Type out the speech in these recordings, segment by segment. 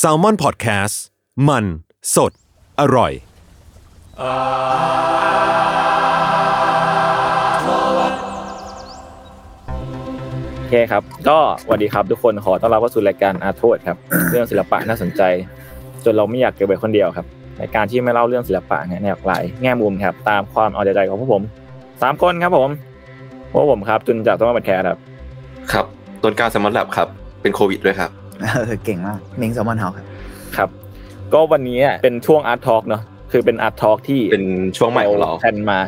S a l ม o n PODCAST มัน สด อร่อย โอเคครับ ก็สวัสดีครับทุกคนขอต้อนรับเข้าสู่รายการอาร์ทวดครับ เรื่องศิลปะน่าสนใจ จนเราไม่อยากเก็บไว้คนเดียวครับในการที่ไม่เล่าเรื่องศิลปะเนี่ยในหลากหลายแง่มุมครับ ตามความเอาใจใจของพวกผมสามคนครับผมพวกผมครับจุนจากต้นมาบัดแคร์ครับ ครับต้นกล้าแซมมอนแลบครับ เป็นโควิดด้วยครับ เออเก่งมากเม้งแซลมอนเฮาครับครับ ก็วันนี้เป็นช่วงอาร์ทอล์กเนาะคือเป็นอาร์ทอล์กที่เป็นช่วงใหม่ของเราแทนมา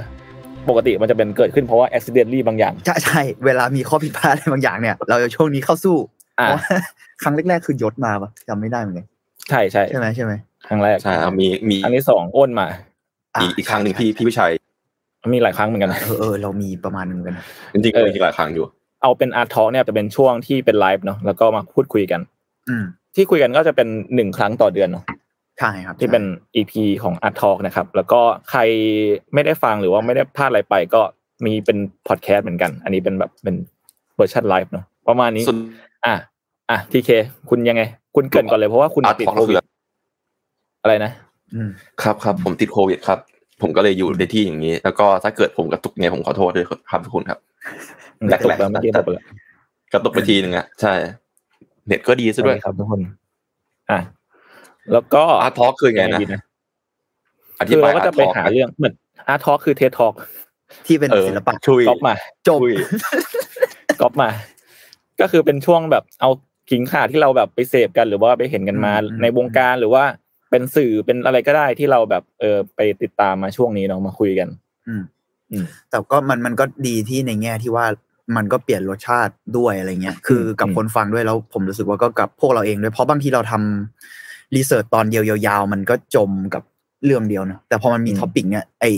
ปกติมันจะเป็นเกิดขึ้นเพราะว่าอุบิเหตุบางอย่าง ใช่ใช่เวลามีข้อผิดพลาดอะไรบางอย่างเนี่ย เราจะช่วงนี้เข้าสู้อ่าเพราะว่าครั้งแรกๆคือยศมาปะจำไม่ได้เหมือนกันใช่ใช่ใช่ไหมใช่ไหมครั้งแรกใช่ครับมีมีครั้งที่สองอ้นมาะอีกอีกครั้งหนึ่งพี่พี่วิชัยมีหลายครั้งเหมือนกันนะเออเออเรามีประมาณนึงกันจริงๆเออมีอีกหลายครั้งอยู่ เอาเป็นอาร์ทอล์กเนี่ยจะเป็นช่วงที่เป็นไลฟ์เนาะแล้วก็มาพูดคุยกันอืม ที่คุยกันก็จะเป็นหนึ่งครั้งต่อเดือนเนาะใช่ครับ ที่เป็น EP ของ Art Talk นะครับ แล้วก็ใครไม่ได้ฟังหรือว่าไม่ได้พลาดอะไรไป ก็มีเป็นพอดแคสต์เหมือนกัน อันนี้เป็นแบบเป็นเวอร์ชันไลฟ์เนาะประมาณนี้ส่วนอะอะทีเคคุณยังไง คุณเกรินก่อนเลยเพราะว่าคุณ Art ติด Talk โควิดคืออะไรนะอืมครับครับผมติดโควิดครับ ผมก็เลยอยู่ในที่อย่างนี้ แล้วก็ถ้าเกิดผมกระตุกเนี่ยผมขอโทษด้วยครับทุกคนครับแหลกๆตกแล้วเมื่อกี้ตกไปแล้วกระตุกไปทีหนึ่งอะใช่ เน็ตก็ดีซะด้วยครับทุกคน อะแล้วก็อาร์ทอคือไงนะดีนะอธิคือเราบายก็จะไปหาเรื่องเหมือน Art Talk คือเทท Talk ที่เป็นเออศิลปะช่วยก๊อปมาจบช่วยก๊อปมา ก็คือเป็นช่วงแบบเอาขิงขาที่เราแบบไปเสพกันหรือว่าไปเห็นกันมาอืมในวงการหรือว่าเป็นสื่อเป็นอะไรก็ได้ที่เราแบบเออไปติดตามมาช่วงนี้เนาะมาคุยกัน อืมอืมแต่ก็มันมันก็ดีที่ในแง่ที่ว่า มันก็เปลี่ยนรสชาติด้วยอะไรเงี้ยคือกับอืมคนฟังด้วยแล้วผมรู้สึกว่าก็กับพวกเราเองด้วยเพราะบางทีเราทำ research ตอนเดียวยาวๆ มันก็จมกับเรื่องเดียวนะแต่พอมันมี topic เนี่ยไอ้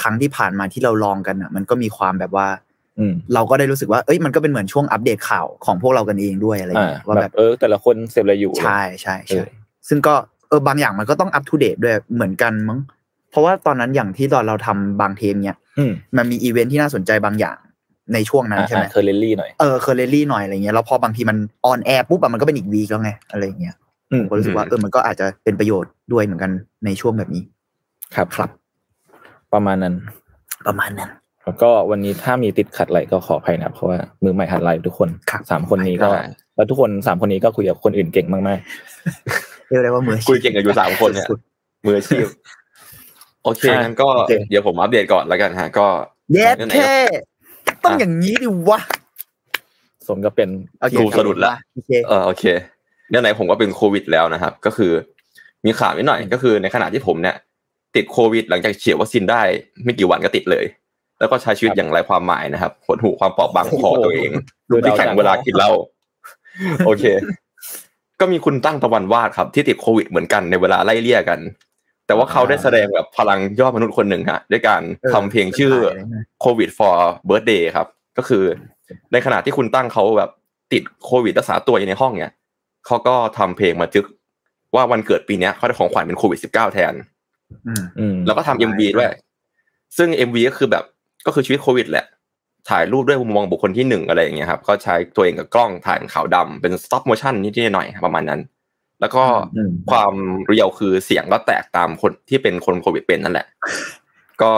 ครั้งที่ผ่านมาที่เราลองกันอะ มันก็มีความแบบว่าอืมเราก็ได้รู้สึกว่าเอ้ยมันก็เป็นเหมือนช่วงอัปเดตข่าวของพวกเรากันเองด้วยอะไรอ่าเงี้ยว่าแบบแบบเออ แต่ละคนเสพอะไรอยู่ใช่ใช่เอใช่อซึ่งก็เออบางอย่างมันก็ต้องอัป o d เดตด้วยเหมือนกันมั้งเพราะว่าตอนนั้นอย่างที่ตอนเราทำบางเทมเนี่ยอืมมันมีอีเวนท์ที่น่าสนใจบางอย่าง ในช่วงนั้นใช่ไหม currently หน่อยเออ currently หน่อยอะไรเงี้ยแล้วพอบางทีมัน on air ปุ๊บอะมันก็เป็นอีก week แล้วไงอะไรเงี้ยอืมผมก็รู้สึกว่าเออมันก็อาจจะเป็นประโยชน์ด้วยเหมือนกันในช่วงแบบนี้ ครับครับ ประมาณนั้น ประมาณนั้น แล้วก็วันนี้ถ้ามีติดขัดอะไรก็ขออภัยนะครับเพราะว่ามือใหม่หัดไลฟ์ทุกคนครับสามคนนี้ก็ได้แล้วทุกคนสามคนนี้ก็คุยกับคนอื่นเก่งมากเรียกได้ว่ามืออาชีพคุยเก่งกันอยู่สามคนเนี่ยสุดมืออาชีพโอเคอะงั้นก็โอเคเดี๋ยวผมอัปเดตก่อนแล้วกันฮะ ก็ๆเย็ดไหนๆแค่ ต้องอย่างนี้ดิวะๆสมกับเป็นโอเคกูสะดุดละโอเคเออโอเคเนี่ยไหนผมก็เป็นโควิดแล้วนะครับ ก็คือ มีข่าวนิดหน่อยก็คือในขณะที่ผมเนี่ย ติดโควิด หลังจากฉีดวัคซีนได้ ไม่กี่วันก็ติดเลย แล้วก็ใช้ชีวิตอย่างไรความหมายนะครับหดหูความเปราะบางของคอตัวเองดูที่แข็งดาวเวลากินเหล้าโอเค ก็มีคุณตั้งตะวันวาดครับ ที่ติดโควิดเหมือนกันในเวลาไล่เลี่ยกัน แต่ว่าเขาได้แสดงแบบพลังยอดมนุษย์คนหนึ่งฮะด้วยการเออทำเพลงชื่อโควิด for birthday ครับ ก็คือ ในขณะที่คุณตั้งเขาแบบติดโควิดรักษาตัวอยู่ในห้องเนี่ยเขาก็ทำเพลงมาชื่อว่าวันเกิดปีเนี้ยเขาได้ของขวัญเป็นโควิด -19 แทนอืมอืมแล้วก็ทำ MV ด้วย ซึ่ง MV ก็คือแบบก็คือชีวิตโควิดแหละ ถ่ายรูปด้วยมุมมองบุคคลที่หนึ่งอะไรอย่างเงี้ยครับ ก็ใช้ตัวเองกับกล้องถ่ายเป็นขาวดำเป็น stop motion นิดๆหน่อยๆประมาณนั้น แล้วก็อืมความ real คือเสียงก็แตกตามคนที่เป็นคนโควิดเป็นนั่นแหละ ก็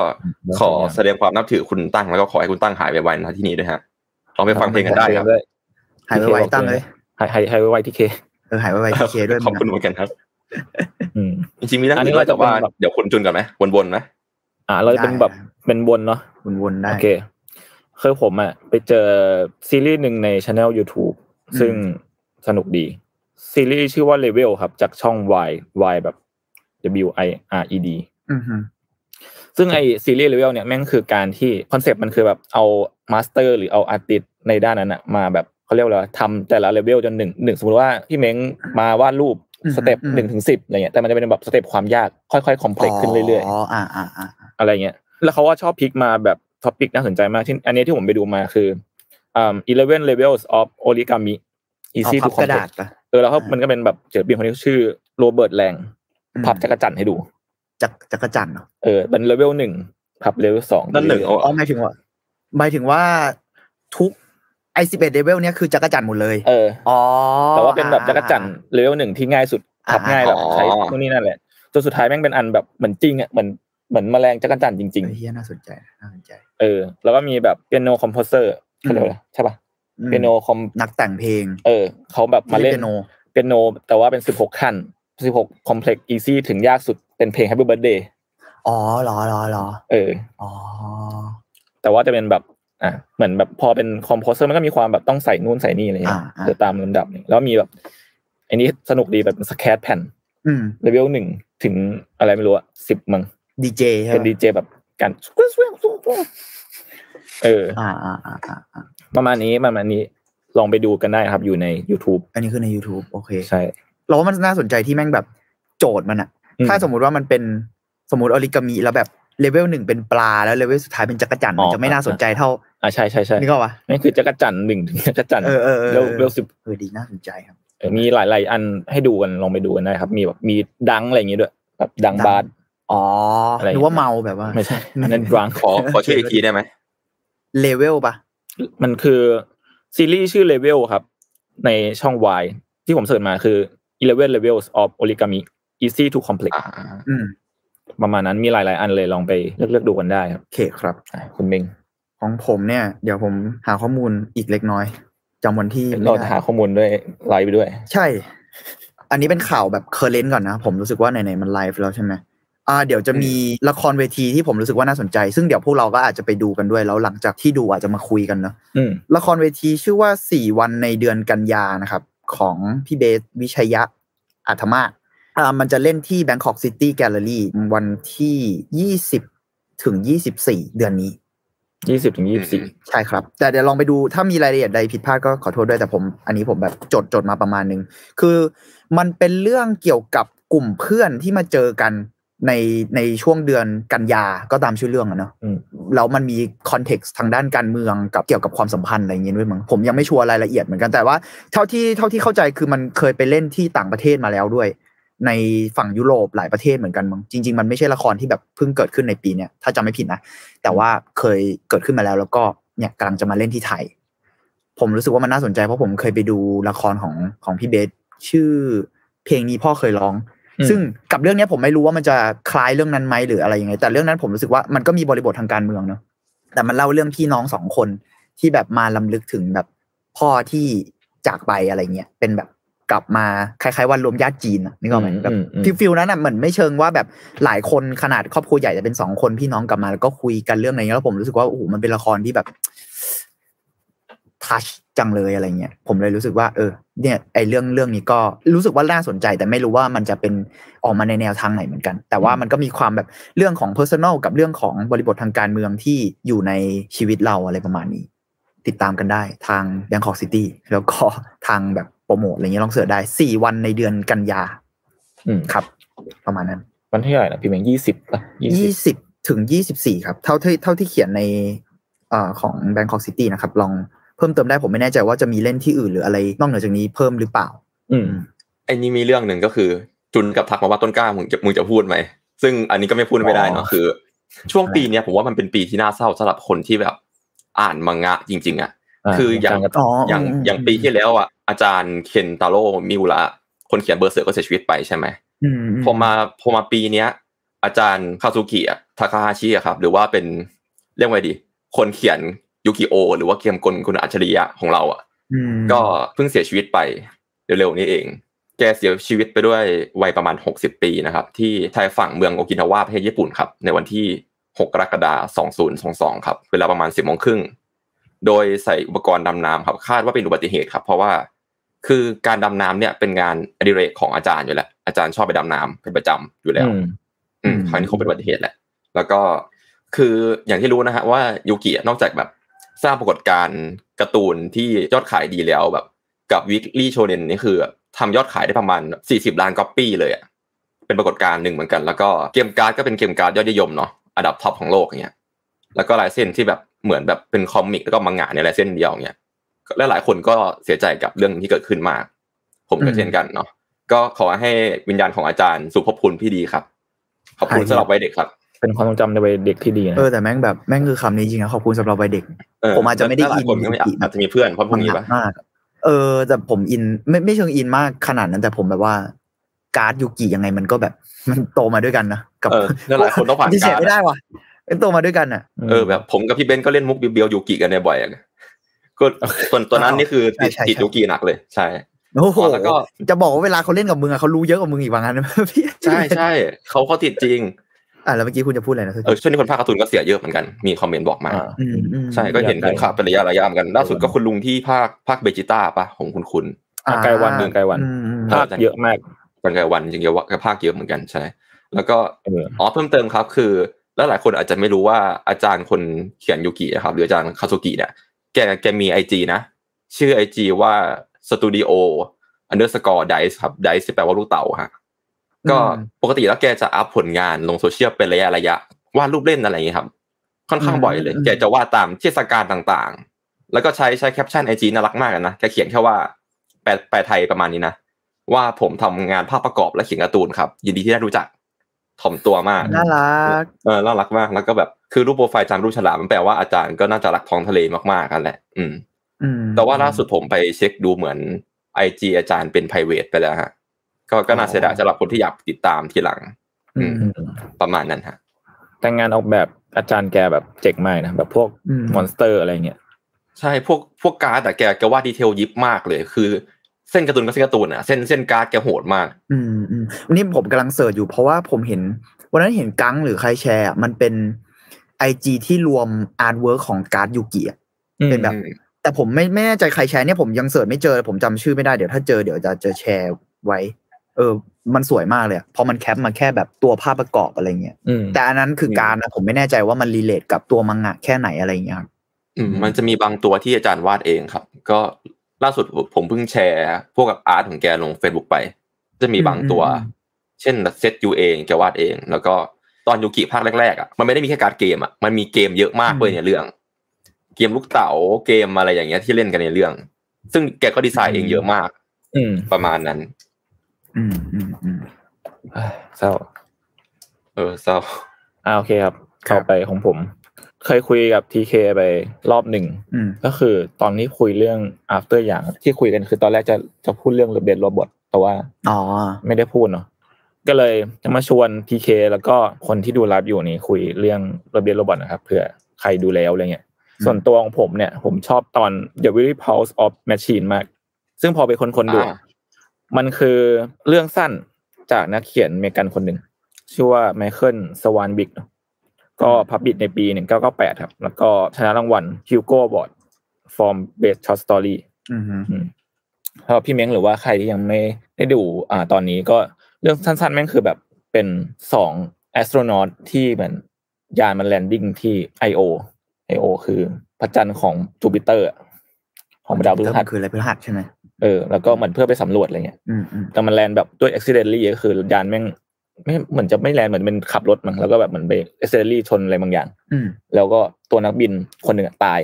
ขอแสดงความนับถือคุณตั้งแล้วก็ขอให้คุณตั้งหายไปไวๆนะที่นี้ด้วยฮะลองไปฟังเพลงกันได้ครับด้วยหายไปไวๆตั้งเลยหายหายหายไวที่เคเออหายไปทีเคด้วยขอบคุณเหมือนกันครับอืมจริงๆมีเรื่องอันนี้อื่นด้วยแต่ว่าเราจะเป็นแบบเดี๋ยวคุณจุนกันไหมวนๆไหมอ่า เราจะเป็นแบบเป็นวนเนาะวนๆได้โอเคคือผมอะไปเจอซีรีส์หนึ่งในช anel YouTube ซึ่งสนุกดี ซีรีส์ชื่อว่า Level ครับ จากช่อง Y Y แบบ W I R E D อือฮึซึ่งไอซีรีส์ Level เนี่ยแม่งคือการที่คอนเซปต์มันคือแบบเอา master หรือเอา artist ในด้านนั้นอะมาแบบเขาเรียกว่าอะไรทำแต่ละเลเวลจนหนึ่งหนึ่งสมมติว่าพี่เม้งมาวาดรูป step หนึ่งถึงสิบอะไรเงี้ยแต่มันจะเป็นแบบ step ความยากค่อยๆ complex ขึ้นเรื่อยอ๋ออ่าอ่าอ่าๆอะไรเงี้ยแล้วเขาว่าชอบ pick มาแบบ topic น่าสนใจมากที่อันนี้ที่ผมไปดูมาคืออ่า11 levels of origami เอา easy พั to บกระดาษ complex ปะ เออแล้วเขาอ่ามัมันก็เป็นแบบศิลปินคนนี้ชื่อRobert Lang อืมพับจักรจันทร์ให้ดู จักจักรจันทร์เหรอเออเป็นเลเวลหนึ่งพับเลเวลสองนั่นหนึ่งเอาอ๋อหมายถึงว่าหมายถึงว่าทุกไอสิบเอ็ดเลเวลเนี้ยคือจักรจันทร์หมดเลย เอออ๋อแต่ว่าเป็นแบบจักรจันทร์เลเวลหนึ่งที่ง่ายสุดอ่าพับง่ายแบบอ๋อใช้พวกนี้นั่นแหละจนสุดท้ายแม่งเป็นอันแบบเหมือนจริงอะเหมือนเหมือนแมลงจักรจันทร์จริงเฮ้ยเฮียน่าสนใจน่าสนใจๆเออ แล้วก็มีแบบเปียโน composer เขาเรียกว่าอะไรใช่ป่ะอืม เปียโน com นักแต่งเพลง เออเขาแบบมาเล่นเปียโนเปียโน แต่ว่าเป็นสิบหกขั้นสิบหก complex easy ถึงยากสุดเป็นเพลง Happy Birthday อ๋อเหรอเหรอเหรอเอออ๋อแต่ว่าจะเป็นแบบอะเหมือนแบบพอเป็น composer มันก็มีความแบบต้องใส่นู่นใส่นี่อะไรเงี้ยอ่าอ่าเออตามลำดับนี่แล้วมีแบบอันนี้สนุกดีแบบ scratch แผ่นอืมเลเวลหนึ่งถึงอะไรไม่รู้อะสิบมั้งดีเจใช่เป็นไหมดีเจแบบการเอออ่าอ่าอ่าอ่าอ่า ประมาณนี้ประมาณนี้ลองไปดูกันได้ครับอยู่ใน YouTube อันนี้คือใน YouTube โอเคใช่เราว่ามันน่าสนใจที่แม่งแบบโจทย์มันอะอืมถ้าสมมุติว่ามันเป็นสมมติ origami แล้วแบบเลเวลหนึ่งเป็นปลาแล้วเลเวลสุดท้ายเป็นจักรจันทร์อ๋มันจะไม่น่าสนใจเท่าอ่าใช่ใช่ใช่นี่ก็วะนี่คือจักรจันทร์หนึ่งถึงจักรจันทร์เออเออเออเลเวลเลเวลสิบเออดีน่าสนใจครับเออมีหลายๆอันให้ดูกันลองไปดูกันได้ครับ มีแบบมี dunk อะไรอย่างงี้ด้วยแบบ dunk dunk บาสอ๋ออะไรนึกว่าเมาแบบว่าไม่ใช่อันนั้นดังขอขอชื่ออีกทีได้ไหมเลเวลปะ มันคือซีรีส์ชื่อ Level ครับ ในช่อง Y ที่ผมเสิร์ชมาคือ11 levels of origami easy to complex อ่าอืมประมาณนั้นมีหลาย ๆ อันเลยลองไปเลือกเลือกดูกันได้ครับโอเคครับอะคุณเมงของผมเนี่ย เดี๋ยวผมหาข้อมูลอีกเล็กน้อยจำวันที่ไม่เราได้หาข้อมูลด้วยไลฟ์ไปด้วย ใช่ อันนี้เป็นข่าวแบบ current ก่อนนะ ผมรู้สึกว่าไหนๆมันไลฟ์แล้วใช่ไหม อ่าเดี๋ยวจะมีละครเวทีที่ผมรู้สึกว่าน่าสนใจ ซึ่งเดี๋ยวพวกเราก็อาจจะไปดูกันด้วย แล้วหลังจากที่ดูอาจจะมาคุยกันเนาะอืมละครเวทีชื่อว่าสี่วันในเดือนกันยานะครับ ของพี่เบสวิชัยะอาธมาศอ่ามันจะเล่นที่ Bangkok CityCity Gallery วันที่ 20 ถึง 24 เดือนนี้ยี่สิบถึงยี่สิบสี่ใช่ครับ แต่เดี๋ยวลองไปดูถ้ามีรายละเอียดใดผิดพลาดก็ขอโทษด้วยแต่ผม อันนี้ผมแบบจดจดมาประมาณนึง คือมันเป็นเรื่องเกี่ยวกับกลุ่มเพื่อนที่มาเจอกัน ในในช่วงเดือนกันยาก็ตามชื่อเรื่องอะเนาะอืมแล้วมันมีคอนเท็กซ์ทางด้านการเมืองกับเกี่ยวกับความสัมพันธ์อะไรอย่างเงี้ยด้วยมั้งผมยังไม่ชัวร์รายละเอียดเหมือนกันแต่ว่าเท่าที่เท่าที่เข้าใจคือมันเคยไปเล่นที่ต่างประเทศมาแล้วด้วย ในฝั่งยุโรปหลายประเทศเหมือนกันมั้งจริง ๆ มันไม่ใช่ละครที่แบบเพิ่งเกิดขึ้นในปีเนี้ยถ้าจำไม่ผิดนะแต่ว่าเคยเกิดขึ้นมาแล้วแล้วก็เนี่ยกำลังจะมาเล่นที่ไทย ผมรู้สึกว่ามันน่าสนใจเพราะผมเคยไปดูละครของของพี่เบสชื่อ เพลงนี้พ่อเคยร้องอืม ซึ่งกับเรื่องเนี้ยผมไม่รู้ว่ามันจะคล้ายเรื่องนั้นไหมหรืออะไรยังไง แต่เรื่องนั้นผมรู้สึกว่ามันก็มีบริบททางการเมืองเนาะแต่มันเล่าเรื่องพี่น้องสองคนที่แบบมารำลึกถึงแบบพ่อที่จากไปอะไรเงี้ยเป็นแบบกลับมาคล้ายๆวันรวมญาติจีนอะนึกออกไหมอืมแบบอืมอืม feel feel นั้นอะเหมือนไม่เชิงว่าแบบหลายคนขนาดครอบครัวใหญ่แต่เป็นสองคนพี่น้องกลับมาแล้วก็คุยกันเรื่องอะไรเงี้ยแล้วผมรู้สึกว่าโอ้โหมันเป็นละครที่แบบทัชจังเลยอะไรเงี้ยผมเลยรู้สึกว่า เออ เนี่ยไอเรื่องเรื่องนี้ก็รู้สึกว่าน่าสนใจ แต่ไม่รู้ว่ามันจะเป็นออกมาในแนวทางไหนเหมือนกัน แต่ว่ามันก็มีความแบบเรื่องของ personal กับเรื่องของบริบททางการเมืองที่อยู่ในชีวิตเราอะไรประมาณนี้ ติดตามกันได้ทาง Bangkok City แล้วก็ทางแบบโปรโมทอะไรเงี้ยลองเสิร์ชได้สี่วันในเดือนกันยา อืมครับ ประมาณนั้น วันที่เท่าไหร่นะพี่เมงยี่สิบป่ะยี่สิยี่บสิบถึงยี่สิบสี่ครับ เท่าที่เท่าที่เขียนในเอ่อของ Bangkok City นะครับ ลอง เพิ่มเติมได้ผมไม่แน่ใจว่าจะมีเล่นที่อื่นหรืออะไรนอกเหนือจากนี้เพิ่มหรือเปล่า อืมไอ้นี่มีเรื่องหนึ่งก็คือ จุนกับทักมาว่าต้นกล้ามึงจะมึงจะพูดไหมซึ่งอันนี้ก็ไม่พูดไม่ได้เนาะคือ ช่วงปีเนี้ยผมว่ามันเป็นปีที่น่าเศร้าสำหรับคนที่แบบอ่านมังงะจริง ๆอะคืออย่างกรกระอ๋ออย่างอืมอย่างปีที่แล้วอะอาจารย์เคนตาโร่มิวระคนเขียนเบอร์เซอร์ก็เสียชีวิตไปใช่ไหมอืมพอมาพอมาปีเนี้ย อาจารย์คาซูกิอะทาคาฮาชิอะครับ หรือว่าเป็นเรียกว่าไงดี คนเขียน ยูกิโอ หรือว่าเกมกลคนอัจฉริยะของเราอะอืมก็เพิ่งเสียชีวิตไปเร็วๆนี้เอง แกเสียชีวิตไปด้วยวัยประมาณ 60 ปีนะครับ ที่ชายฝั่งเมืองโอกินาวาประเทศญี่ปุ่นครับ ในวันที่ 6 กรกฎาคม 2022 ครับ เวลาประมาณ 10โมงครึ่ง โดยใส่อุปกรณ์ดำน้ำครับ คาดว่าเป็นอุบัติเหตุครับ เพราะว่าคือการดำน้ำเนี่ยเป็นงานอดิเรกของอาจารย์อยู่แล้วอาจารย์ชอบไปดำน้ำเป็นประจำอยู่แล้ว อืมอืมครั้งนี้คงเป็นอุบัติเหตุแหละ แล้วก็คืออย่างที่รู้นะฮะว่ายูกิอะนอกจากแบบ สร้างปรากฏการณ์การ์ตูนที่ยอดขายดีแล้วแบบ กับ Weekly Shonen นี่คือทำยอดขายได้ประมาณ 40 ล้านก๊อปปี้เลยอะเป็นปรากฏการณ์หนึ่งเหมือนกัน แล้วก็เกมการ์ดก็เป็นเกมการ์ดยอดนิยมเนาะอันดับ top ของโลกอย่างเงี้ยแล้วก็ลายเส้นที่แบบเหมือนแบบเป็น comic แล้วก็มังงะในลายเส้นเดียวอย่างเงี้ยและหลายคนก็เสียใจกับเรื่องที่เกิดขึ้นมาก ผมก็เช่นกันเนาะก็ขอให้วิญญาณของอาจารย์สู่ภพภูมิที่ดีครับ ขอบคุณสำหรับวัยเด็กครับ เป็นความทรงจำในวัยเด็กที่ดีนะเออแต่แม่งแบบแม่งคือคำนี้จริงนะขอบคุณสำหรับวัยเด็กเออ ผมอาจจะไม่ได้แล้วหลายคนอินก็ไม่ยูกิอาจจะมีเพื่อนเพราะพวกนี้หปะมากอะเออแต่ผมอินไม่ไม่เชิงอินมากขนาดนั้นแต่ผมแบบว่าการ์ดยูกิยังไงมันก็แบบ มันโตมาด้วยกันนะกับเออแล้วหลายคนต้องผ่านที่เฉการไม่ได้ว่ะเอ้ยโตมาด้วยกันอะเออแบบผมกับพี่เบนก็เล่นมุกเบียวๆยูกิกันในบ่อยอะก็ส่วนตัวนั้นนี่คือติดใช่ใช่ติดยูกิหนักเลยใช่โอ้โหแล้วก็จะบอกว่าเวลาเขาเล่นกับมึงอะเขารู้เยอะกว่ามึงอีกว่างั้นพี่ใช่ใช่เขาเขาติดจริง อะแล้วเมื่อกี้คุณจะพูดอะไรนะเออช่วงนี้คนภาคการ์ตูนก็เสียเยอะเหมือนกันมีคอมเมนต์บอกมาอ่าอืมอืมใช่ก็เห็นเห็นข่าวเป็นระยะระยะเหมือนกันล่าสุดก็คุณลุงที่ภาคภาคเบจิต้าปะของคุณคุณอะไกลวันหนึ่งไกลวันอืมอืมภาคเยอะมากกันไกลวันจริงๆก็ภาคเยอะเหมือนกันใช่แล้วก็เอออ๋อเพิ่มเติมครับ คือแล้วหลายคนอาจจะไม่รู้ว่าอาจารย์คนเขียนยูกินะครับ หรืออาจารย์คาซุกิเนี่ยแกแกมีไอจีนะชื่อไอจีว่าสตูดิโอ underscore dice ครับ dice แปลว่าลูกเต๋าฮะ ก็ปกติแล้วแกจะอัพผลงานลงโซเชียลเป็นระยะระยะวาดรูปเล่นอะไรอย่างเงี้ยครับ ค่อนข้างบ่อยเลย แกจะวาดตามเทศกาลต่างๆ แล้วก็ใช้ใช้แคปชั่นไอจีน่ารักมากอะนะแกเขียนแค่ว่าแปลแปลไทยประมาณนี้นะว่าผมทำงานภาพประกอบและเขียนการ์ตูนครับ ยินดีที่ได้รู้จักถ่อมตัวมากน่ารักเออน่ารักมากแล้วก็แบบคือรูปโปรไฟล์จำรูปฉลามมันแปลว่าอาจารย์ก็น่าจะรักท้องทะเลมากๆกันแหละอืมอืมแต่ว่าล่าสุดผมไปเช็คดูเหมือนไอจีอาจารย์เป็น p r i v a t ไปแล้วฮะ ก็ก็น่าเสียดายสำหรับคนที่อยากติดตามทีหลัง อืมประมาณนั้นฮะแต่งานออกแบบอาจารย์แกแบบเจ๋งมากนะแบบพวกอืม monster อะไรเงี้ยใช่พวกพวกการ์ดแต่แกแกวาด detail ยิบมากเลย คือเส้นการ์ตูนก็เส้นการ์ตูนอะเส้นเส้นการ์ดแกโหดมาก อืมอืมวันนี้ผมกำลัง search อยู่เพราะว่าผมเห็นวันนั้นเห็นกังหรือใครแชร์อะมันเป็นไอจีที่รวม artwork ของการ์ดยูกิอะเป็นแบบอืมแต่ผมไม่ไม่แน่ใจใครแชร์เนี่ยผมยัง search ไม่เจอผมจำชื่อไม่ได้เดี๋ยวถ้าเจอเดี๋ยวจะจะแชร์ไว้ เออ มันสวยมากเลยอะเพราะมันแคปมาแค่แบบตัวภาพประกอบอะไรเงี้ยอืมแต่อันนั้นคือการ์ดนะผมไม่แน่ใจว่ามัน relate กับตัวมังงะแค่ไหนอะไรเงี้ยครับอืมมันจะมีบางตัวที่อาจารย์วาดเองครับ ก็ล่าสุดผมเพิ่งแชร์ พวกกับ art ของแกลง Facebook ไป จะมีบางตัวอืมเช่นเซตยูเองแกวาดเอง แล้วก็ตอนยูกิภาคแรกๆอะมันไม่ได้มีแค่การ์ดเกมอะมันมีเกมเยอะมากเลยในเรื่อง เกมลูกเต๋าเกมอะไรอย่างเงี้ยที่เล่นกันในเรื่อง ซึ่งแกก็ดีไซน์เองเยอะมาก อืมประมาณนั้น อืมอืมอืมเอ้ยเศร้า เออเศร้าอ่าโอเคครับครับต่อไปของผม เคยคุยกับทีเคไปรอบหนึ่งอืมก็คือตอนนี้คุยเรื่อง after อย่างที่คุยกันคือตอนแรกจะจะพูดเรื่อง Love Death Robot แต่ว่าอ๋อไม่ได้พูดเนาะก็เลยจะมาชวนทีเคแล้วก็คนที่ดูไลฟ์อยู่นี่คุยเรื่อง Love Death Robot นะครับเผื่อใครดูแล้วอะไรเงี้ยอืมส่วนตัวของผมเนี่ย ผมชอบตอน The Very Pulse of Machine มาก ซึ่งพอไปค้นค้นๆดูอ่า มันคือเรื่องสั้นจากนักเขียนอเมริกันคนหนึ่งชื่อว่า Michael Swanwick ก็ publish ในปี1998ครับ แล้วก็ชนะรางวัล Hugo Award for Best Short Story อืมอืมสำหรับพี่เม้งหรือว่าใครที่ยังไม่ได้ดูอ่าตอนนี้ก็เรื่องสั้นๆแม่งคือแบบเป็นสอง astronaut ที่เหมือนยานมัน landing ที่ Io Io คือพระจันทร์ของจูปิเตอร์อะของดาวพฤหัสคืออะไรพฤหัสใช่ไหม เออแล้วก็เหมือนเพื่อไปสำรวจอะไรเงี้ยอืมอืมแต่มัน land แบบด้วย accidentally ก็คือยานแม่งไม่เหมือนจะไม่แลนเหมือนเป็นขับรถมั้งแล้วก็แบบเหมือนไป accidentally ชนอะไรบางอย่างอืมแล้วก็ตัวนักบินคนหนึ่งอะตาย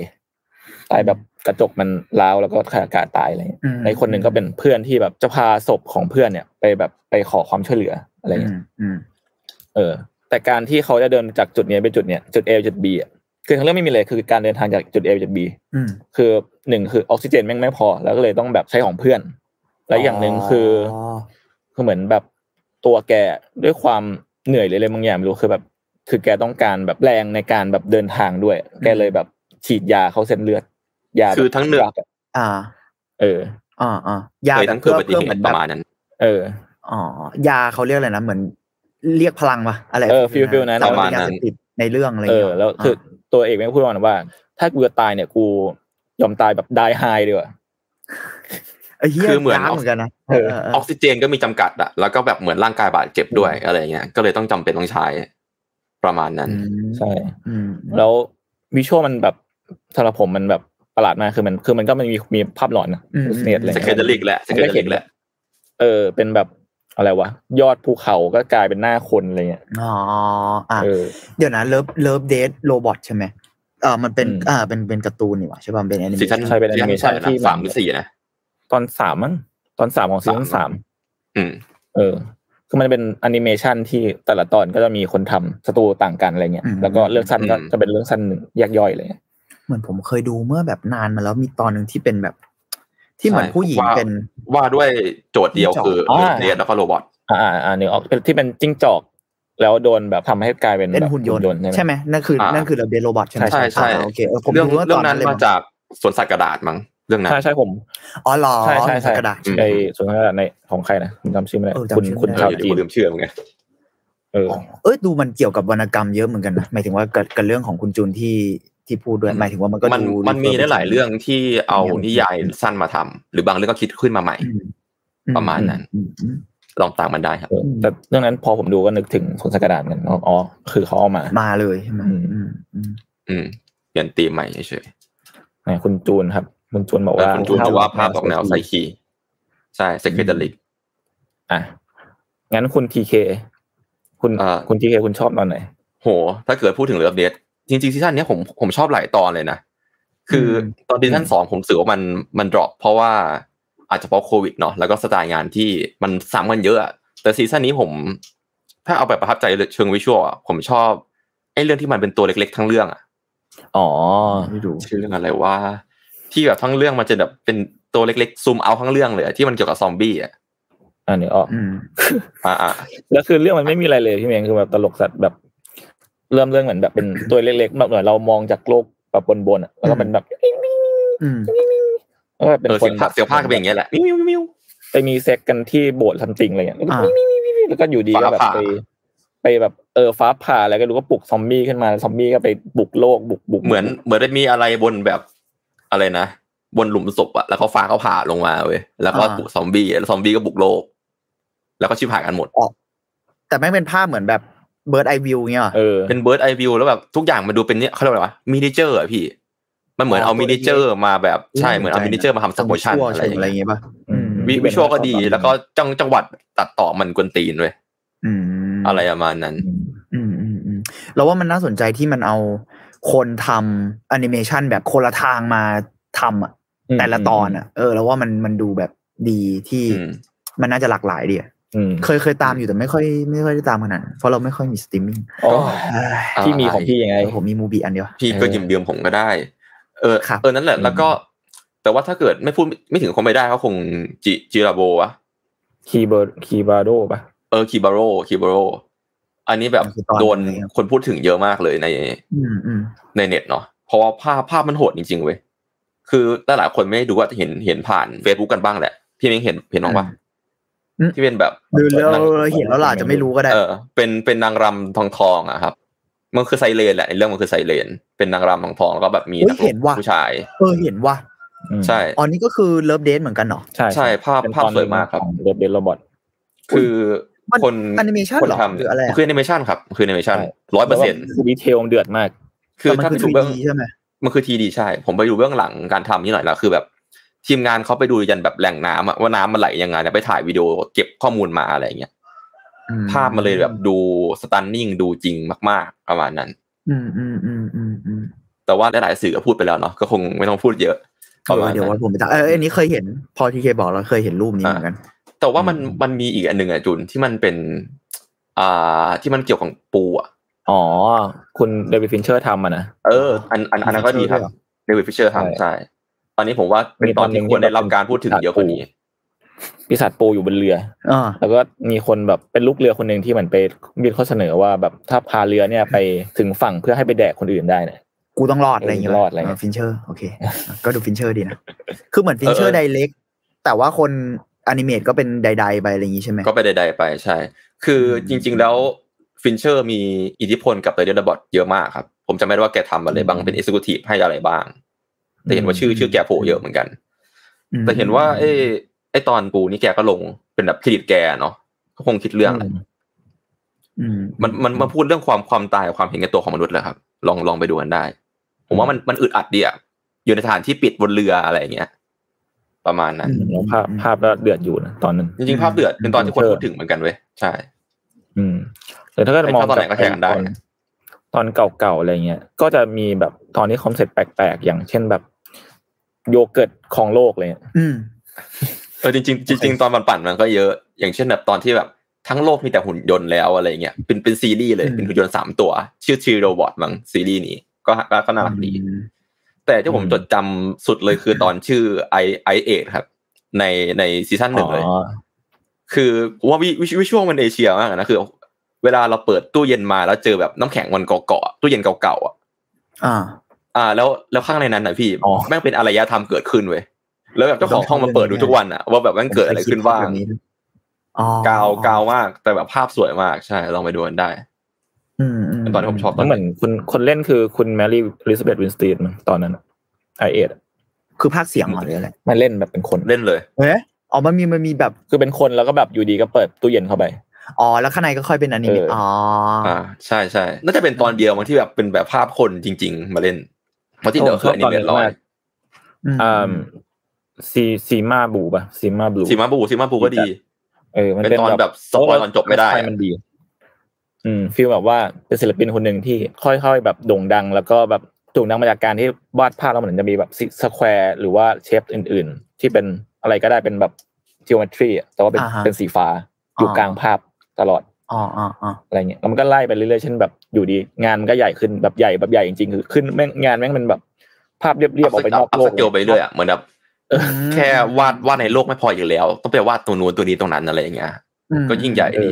ตายแบบกระจกมันร้าวแล้วก็ขาดอากาศตายอะไรเงี้ยอืมในคนหนึ่งก็เป็นเพื่อนที่แบบจะพาศพของเพื่อนเนี่ย ไปแบบไปขอความช่วยเหลืออะไรอืเงี้ยมอืมเออ แต่การที่เขาจะเดินจากจุดเนี้ยไปจุดเนี้ยจุด A จุด B อะ คือทั้งเรื่องไม่มีเลยคือการเดินทางจากจุด A ไปจุด B อืมคือหนึ่งคือออกซิเจนแม่งไม่พอ แล้วก็เลยต้องแบบใช้ของเพื่อน และอย่างหนึ่งคืออคือเหมือนแบบตัวแกด้วยความเหนื่อยหรืออะไรบางอย่างไม่รู้คือแบบ คือแกต้องการแบบแรงในการแบบเดินทางด้วย แกเลยแบบฉีดยาเข้าเส้นเลือด ยาแบบคือทั้งเหนื่อยรักะอ่า เอออ่าอ่ายาเคยแบทั้บงเกิดเพื่ออุบัติเพื่อเหเหมือตุนปแบบระมาณนั้น เอออ๋อยาเขาเรียกอะไรนะเหมือนเรียกพลังปะอะไรเออ feel- feel นั้นแต่ประมาณเป็นยานั้นเสพติดในเรื่องอะไรเอเงี้อยแล้วคือ ตัวเอกแม่งพูดมาว่า ถ้ากูจะตายเนี่ย กูยอมตายแบบ die high ดีกว่าไอ้เหี้ยคือเหมือนยากเหมือนกันนะเออเออเออออกซิเจนก็มีจำกัดอะแล้วก็แบบเหมือนร่างกายบาดเจ็บด้วยอะไรเงี้ยก็เลยต้องจำเป็นต้องใช้ประมาณนั้นอืมใช่อืมแล้ววิชวลมันแบบสำหรับผมมันแบบประหลาดมากคือมันคือมันก็มันมีมีภาพหลอนนะเนตอะไรสเกเงี้ยเดลิกแหละสเกเดลิกแหละเออเป็นแบบ อะไรวะยอดภูเขาก็กลายเป็นหน้าคนอะไรเงี้ยอ๋ออะเออเดี๋ยวนะเลิฟเลิฟเดทโรบอทใช่ไหมเออมันเป็นอืมอ่าเป็นเป็นการ์ตูนนี่หว่าใช่ป่ะมันเป็นแอนิเมซีชั่ซั่นนใช่เป็น animation ซีซั่ที่สามหรือสี่นะตอนสามมั้งตอนสามของซีซั่นสามสามอืม เออ คือมันเป็นแอนิเมชันที่แต่ละตอนก็จะมีคนทำสตูต่างกันอะไรเงี้ยแล้วก็เรื่องสั้นก็จะเป็นเรื่องสั้นหนึ่งแยกย่อยเลยเหมือนผมเคยดูเมื่อแบบนานมาแล้วมีตอนหนึ่งที่เป็นแบบ ที่เหมือนใช่ผู้หญิงว่าเป็นว่าด้วยโจทย์เดียวคืออ๋อเรียนแล้วก็โรบอทอ่าอ่าอ่าหนึ่งออกเป็นที่เป็นจิ้งจอกแล้วโดนแบบทำให้กลายเป็นเป็นแบบหุ่นยนต์ใช่ใช่ไหมไหมนั่นคืออานั่นคือเลิฟเดทโรบอทใช่ไหมใช่ใช่อ่าโอเคเออผมเรื่องดูว่าเรื่ตอองนนั้นั้นนเลยมาจากสวนสัตว์กระดาษมั้งเรื่องนั้นใช่ใช่ผมอ๋อเหรอใช่ใช่ใช่กระดาษอืมไอส่วนกระดาษในของใครนะผมจำชื่อไม่ได้เออจำคุณชื่อไม่คุณได้เอชาวอเดี๋ยวจีกูนลืมชื่อมึงไงเออเอ้ยดูมันเกี่ยวกับวรรณกรรมเยอะเหมือนกันนะหมายถึงว่ากับกับเรื่องของคุณจูนที่ ที่พูดด้วยหมายถึงว่ามันก็มันดูมันมีได้หลายเรื่องที่เอาอืมนิยายสั้นมาทำหรือบางเรื่องก็คิดขึ้นมาใหม่อืมประมาณนั้นอืมอืมลองตามมันได้ครับเออแต่เรื่องนั้นพอผมดูก็นึกถึงสวนสัตว์กระดาษกันอ๋อคือเขาเอามามาเลยใช่ไหมอืมอืมอืมอืมเปลี่ยนตีมใหม่เฉยไหนคุณจูนครับ คุณจูนบอกๆแล้วว่าคุณจูนบอกว่าภาพออกแนวไซคีใช่สเกเดลิกอะงั้นคุณทีเคคุณอ่าคุณทีเคคุณชอบตอนไหนโห ถ้าเกิดพูดถึงเรืออัปเดต จริงๆซีซั่นเนี้ยผมผมชอบหลายตอนเลยนะ คือตอนซีซั่นสองผมรู้สึกว่ามันมัน drop เพราะว่าอาจจะเพราะโควิดเนาะแล้วก็สไตล์งานที่มันซ้ำกันเยอะอะแต่ซีซั่นนี้ผม ถ้าเอาแบบประทับใจเชิง visual อะผมชอบไอ้เรื่องที่มันเป็นตัวเล็ก ๆ ทั้งเรื่องอะอ๋อไม่ดูชื่อเรื่องอะไรวะ ที่แบบทั้งเรื่องมันจะแบบเป็นตัวเล็กๆซูมเอาทั้งเรื่องเลยอะที่มันเกี่ยวกับซอมบี้อะอันนี้ออกอืมอ่าอ่าแล้วคือเรื่องมันไม่มีอะไรเลยพี่เมงคือแบบตลกสัตว์แบบ เริ่มเรื่องเหมือนแบบเป็นตัวเล็กๆแบบเหมือนเรามองจากโลกแบบบนๆอะแล้วก็เป็นแบบอืมแล้วก็เป็นเออคนเสียงพากย์เสียงพากย์ก็เป็นอย่างเงี้ยแหละมิวมิวมิวไปมีเซ็กส์กันที่โบสถ์ something อะไรอย่างเงี้ยอ่าแล้วก็อยู่ดีก็แบบฟ้าผ่าไปไปแบบเออฟ้าผ่าอะไรก็รู้ก็ปลุกซอมบี้ขึ้นมาซอมบี้ก็ไปบุกโลกบุกบุกเหมือนเหมือนได้มีอะไรบนแบบอะไรนะบนหลุมศพอะแล้วเขาฟ้าเขาผ่าลงมาเว้ยแล้วก็อ่าบุกซอมบี้แล้วซอมบี้ก็บุกโลก แล้วก็ชิบหายกันหมดแต่ไม่งเป็นภาพเหมือนแบบ เบิร์ดไอวิวเงี้ยเหรอเออเป็นเบิร์ดไอวิวแล้วแบบทุกอย่างมันดูเป็นเนี่ยเขาเรียกว่าอะไรวะมินิเจอร์อะพี่ มันเหมือนอ๋อเอาตัวมินิเจอร์มาแบบใช่เหมือนเอาใจมินิเจอร์มาทำสโมชั่นชั่วอะไรเชิองย่างอะไรเงี้ยเงี้ยป่ะอืมวิวิชวลก็ดีแล้วก็จังจังหวัดตัดต่อมันกวนตีนเว้ยอืมอะไรประมาณนั้นอืมอืมอืมเราว่ามันน่าสนใจที่มันเอาคนทำแอนิเมชันแบบคนละทางมาทำอะอืมแต่ละตอนอะ เออ แล้วว่ามันมันดูแบบดีที่อืมมันน่าจะหลากหลายดีอะอืม เคยเคยตามอยู่แต่ไม่ค่อยไม่ค่อยได้ตามขนาดนั้นเพราะเราไม่ค่อยมีสตรีมมิ่งอ๋ออ่าที่มีของพี่ยังไงผมมีมูบีอันเดียวพี่ก็เออยืมเดือมผมก็ได้ เออครับเออนั่นแหละแล้วก็ แต่ว่าถ้าเกิดไม่พูดไม่ถึงคงไม่ได้เขาคงจิจิราโบวะคีย์เบอร์คีย์บาโดป่ะเออคีบาโรคีบาโรอันนี้แบบมันคือตอนโดนไหนครับคนพูดถึงเยอะมากเลยในอืมอืมในเน็ตเนาะเพราะว่าภาพภาพมันโหดจริงๆเว้ยคือหลายๆคนไม่ได้ดูว่าเห็นเห็นผ่าน Facebook กันบ้างแหละ พี่เม้งเห็นเห็นบ้างปะอืม ที่เป็นแบบดูแล้วนางเราเห็นแล้วล่ะจะไม่รู้ก็ได้ เออ เป็นเป็นนางรำทองทองๆอะครับ มันคือ siren แหละในเรื่องมันคือ siren เป็นนางรำทองทองๆแล้วก็แบบมีเฮ้ยนักรบเห็นว่ะผู้ชาย เออเห็นว่าอืมใช่อ๋อนี่ก็คือ Love Death เหมือนกันเหรอใช่ใช่ภาพเป็นภาพตอนสวยมากครับของ Love Death and Robotsคือมันคน animation คนเหรอทำหรืออะไรอะคือแอนิเมชันครับ คือแอนิเมชันร้อยเปอร์เซ็นต์ detail มันเดือดมาก คือแต่มันถ้าคือไปดูเบื้อง 3D ใช่ไหมมันคือ 3D ใช่ ผมไปดูเบื้องหลังการทำนี่หน่อยแล้วคือแบบ ทีมงานเขาไปดูยันแบบแหล่งน้ำอะว่าน้ำมันไหลยังไงเนี่ยไปถ่ายวิดีโอเก็บข้อมูลมาอะไรอย่างเงี้ยอืภาพมันเลยแบบดู stunning ดูจริงมาก ๆ ประมาณนั้น อืมอืมอืมอืมอืมแต่ว่าหลายๆสื่อก็พูดไปแล้วเนาะก็คงไม่ต้องพูดเยอะประมาณเดี๋ยวนั้ว่านผมไปตามเอออันนี้เคยเห็น พอทีเคบอกเราเคยเห็นรูปนี้เหมือนกัน แต่ว่ามันอืมมันมีอีกอันหนึ่งอะจุนที่มันเป็น อ่าที่มันเกี่ยวกับปูอะอ๋อ คุณ David Fincher ทำอะนะเออ อันอันอันนั้นก็ดีครับ Fisher เดวิดฟิชเชอร์ใช่ทำใช่ ตอนนี้ผมว่าเป็นตอนที่ควรได้รับการพูดถึงเยอะกว่านี้ปีศาจปูอยู่บนเรืออ่าแล้วก็มีคนแบบเป็นลูกเรือคนหนึ่งที่เหมือนไปมีข้อเสนอว่าแบบถ้าพาเรือเนี่ยไปถึงฝั่งเพื่อให้ไปแดกคนอื่นได้เนี่ยกูต้องรอดอะไรอย่างเงี้ยรอดอะไรเงี้ย Fincher โอเค ก็ดู Fincher ดีนะ คือเหมือน Fincher direct แต่ว่าคน animate ก็เป็นใดๆไปอะไรอย่างงี้ใช่ไหมก็ไปใดๆไปใช่ คือจริง ๆ แล้ว Fincher มีอิทธิพลกับ Love Death Robots เยอะมากครับ ผมจำไม่ได้ว่าแกทำอะไรบ้างเป็น executive ให้อะไรบ้าง แต่เห็นว่าชื่อชื่อแกโผล่เยอะเหมือนกันอืมแต่เห็นว่าไอ้ไอ้ตอนปูนี่แกก็ลงเป็นแบบเครดิตแกเนาะก็คงคิดเรื่องอะไรอืมมันมันมาพูดเรื่องความความตายความเห็นแก่ตัวของมนุษย์แหละครับ ลองลองไปดูกันได้ ผมว่ามันมันอึดอัดดีอะอยู่ในสถานที่ปิดบนเรืออะไรอย่างเงี้ย ประมาณนั้นแล้วภาพภาพแล้วเดือดอยู่นะตอนนั้นจริงๆภาพเดือดเป็นตอนที่คนพูดถึงเหมือนกันเว้ยใช่ อืมแต่ถ้าเกิดไอ้มองภาพตอนไหนก็แชร์กันได้ตอนตอนเก่าๆอะไรเงี้ย ก็จะมีแบบตอนนี้ concept แปลกๆ อย่างเช่นแบบ โยเกิร์ตครองโลกเลยอืมเออจริงๆจริงๆตอนมันปั่นมันก็เยอะ อย่างเช่นแบบตอนที่แบบทั้งโลกมีแต่หุ่นยนต์แล้วอะไรเงี้ยเป็นเป็นซีรีส์เลยอืมเป็นหุ่นยนต์สามตัว ชื่อ Three Robots มั้งซีรีส์นี้ก็ก็ก็น่ารักดีแต่ที่ผมอืมจดจำสุดเลยคือตอนชื่อไอไอเอครับ ในใน season หนึ่งเลยอ๋อคือผมว่าวิวิ visual มันเอเชียมากนะคือ เวลาเราเปิดตู้เย็นมาแล้วเจอแบบน้ำแข็งมันเกาะๆตู้เย็นเก่าๆอะ อ่าอ่า แล้วแล้วข้างในนั้นนะพี่อ๋อแม่งเป็นอารยธรรมเกิดขึ้นเว้ยแล้วแบบเจ้าของห้องมาเปิดดูทุกวันอะว่าแบบแม่งเกิดอะไรขึ้นบ้างอ๋อกาวกาวมากแต่แบบภาพสวยมากใช่ลองไปดูกันได้อืมอืมเป็นตอนที่ผมชอบตแล้อนวเหมือนคุณคนเล่นคือคุณ Mary Elizabeth Winstead ตอนนั้น Ice Age คือภาคเสียงเหรอหรืออะไรไม่เล่นแบบเป็นคนเล่นเลยเอ๊ะอ๋อมันมีมันมีแบบคือเป็นคนแล้วก็แบบอยู่ดีก็เปิดตู้เย็นเข้าไปอ๋อแล้วข้างในก็ค่อยเป็นอนิเมะเอออ๋อ๋ออ่าใช่ใช่น่าจะเป็นตอนเดียวมั้งที่แบบเป็นแบบภาพคนจริง ๆ มาเล่น เพราะที่เหลือคืออนิเมะร้อยอืมอ่าซี Zima Blue ป่ะ Zima Blue Zima Blue Zima Blue ก็ดี เออ มันเป็นเป็นตอนแบบ spoil ตอนจบไม่ได้อะใช่มันดี อืม feel แบบว่าเป็นศิลปินคนหนึ่งที่ค่อยๆแบบโด่งดัง แล้วก็แบบโด่งดังมาจากการที่วาดภาพแล้วเหมือนจะมีแบบ square หรือว่า shape อื่น ๆ ที่เป็นอะไรก็ได้เป็นแบบ geometry อะแต่ว่าเป็นอ่าฮะเป็นสีฟ้าอยู่อ๋อกลางภาพตลอด อ๋ออ๋ออ๋ออะไรเงี้ยแล้วมันก็ไล่ไปเรื่อยๆเช่นแบบอยู่ดีงานมันก็ใหญ่ขึ้นแบบใหญ่แบบใหญ่จริงๆคือขึ้นแม่งงานแม่งเป็นแบบ ภาพเรียบๆออกไปนอกโลกสเกลไปเรื่อยอะเหมือนแบบเออแค่วาดวาดในโลกไม่พออีกแล้ว ต้องไปวาดตัวนู้นตัวนี้ตรงนั้นอะไรอย่างเงี้ยอืมก็ยิ่งใหญ่ดี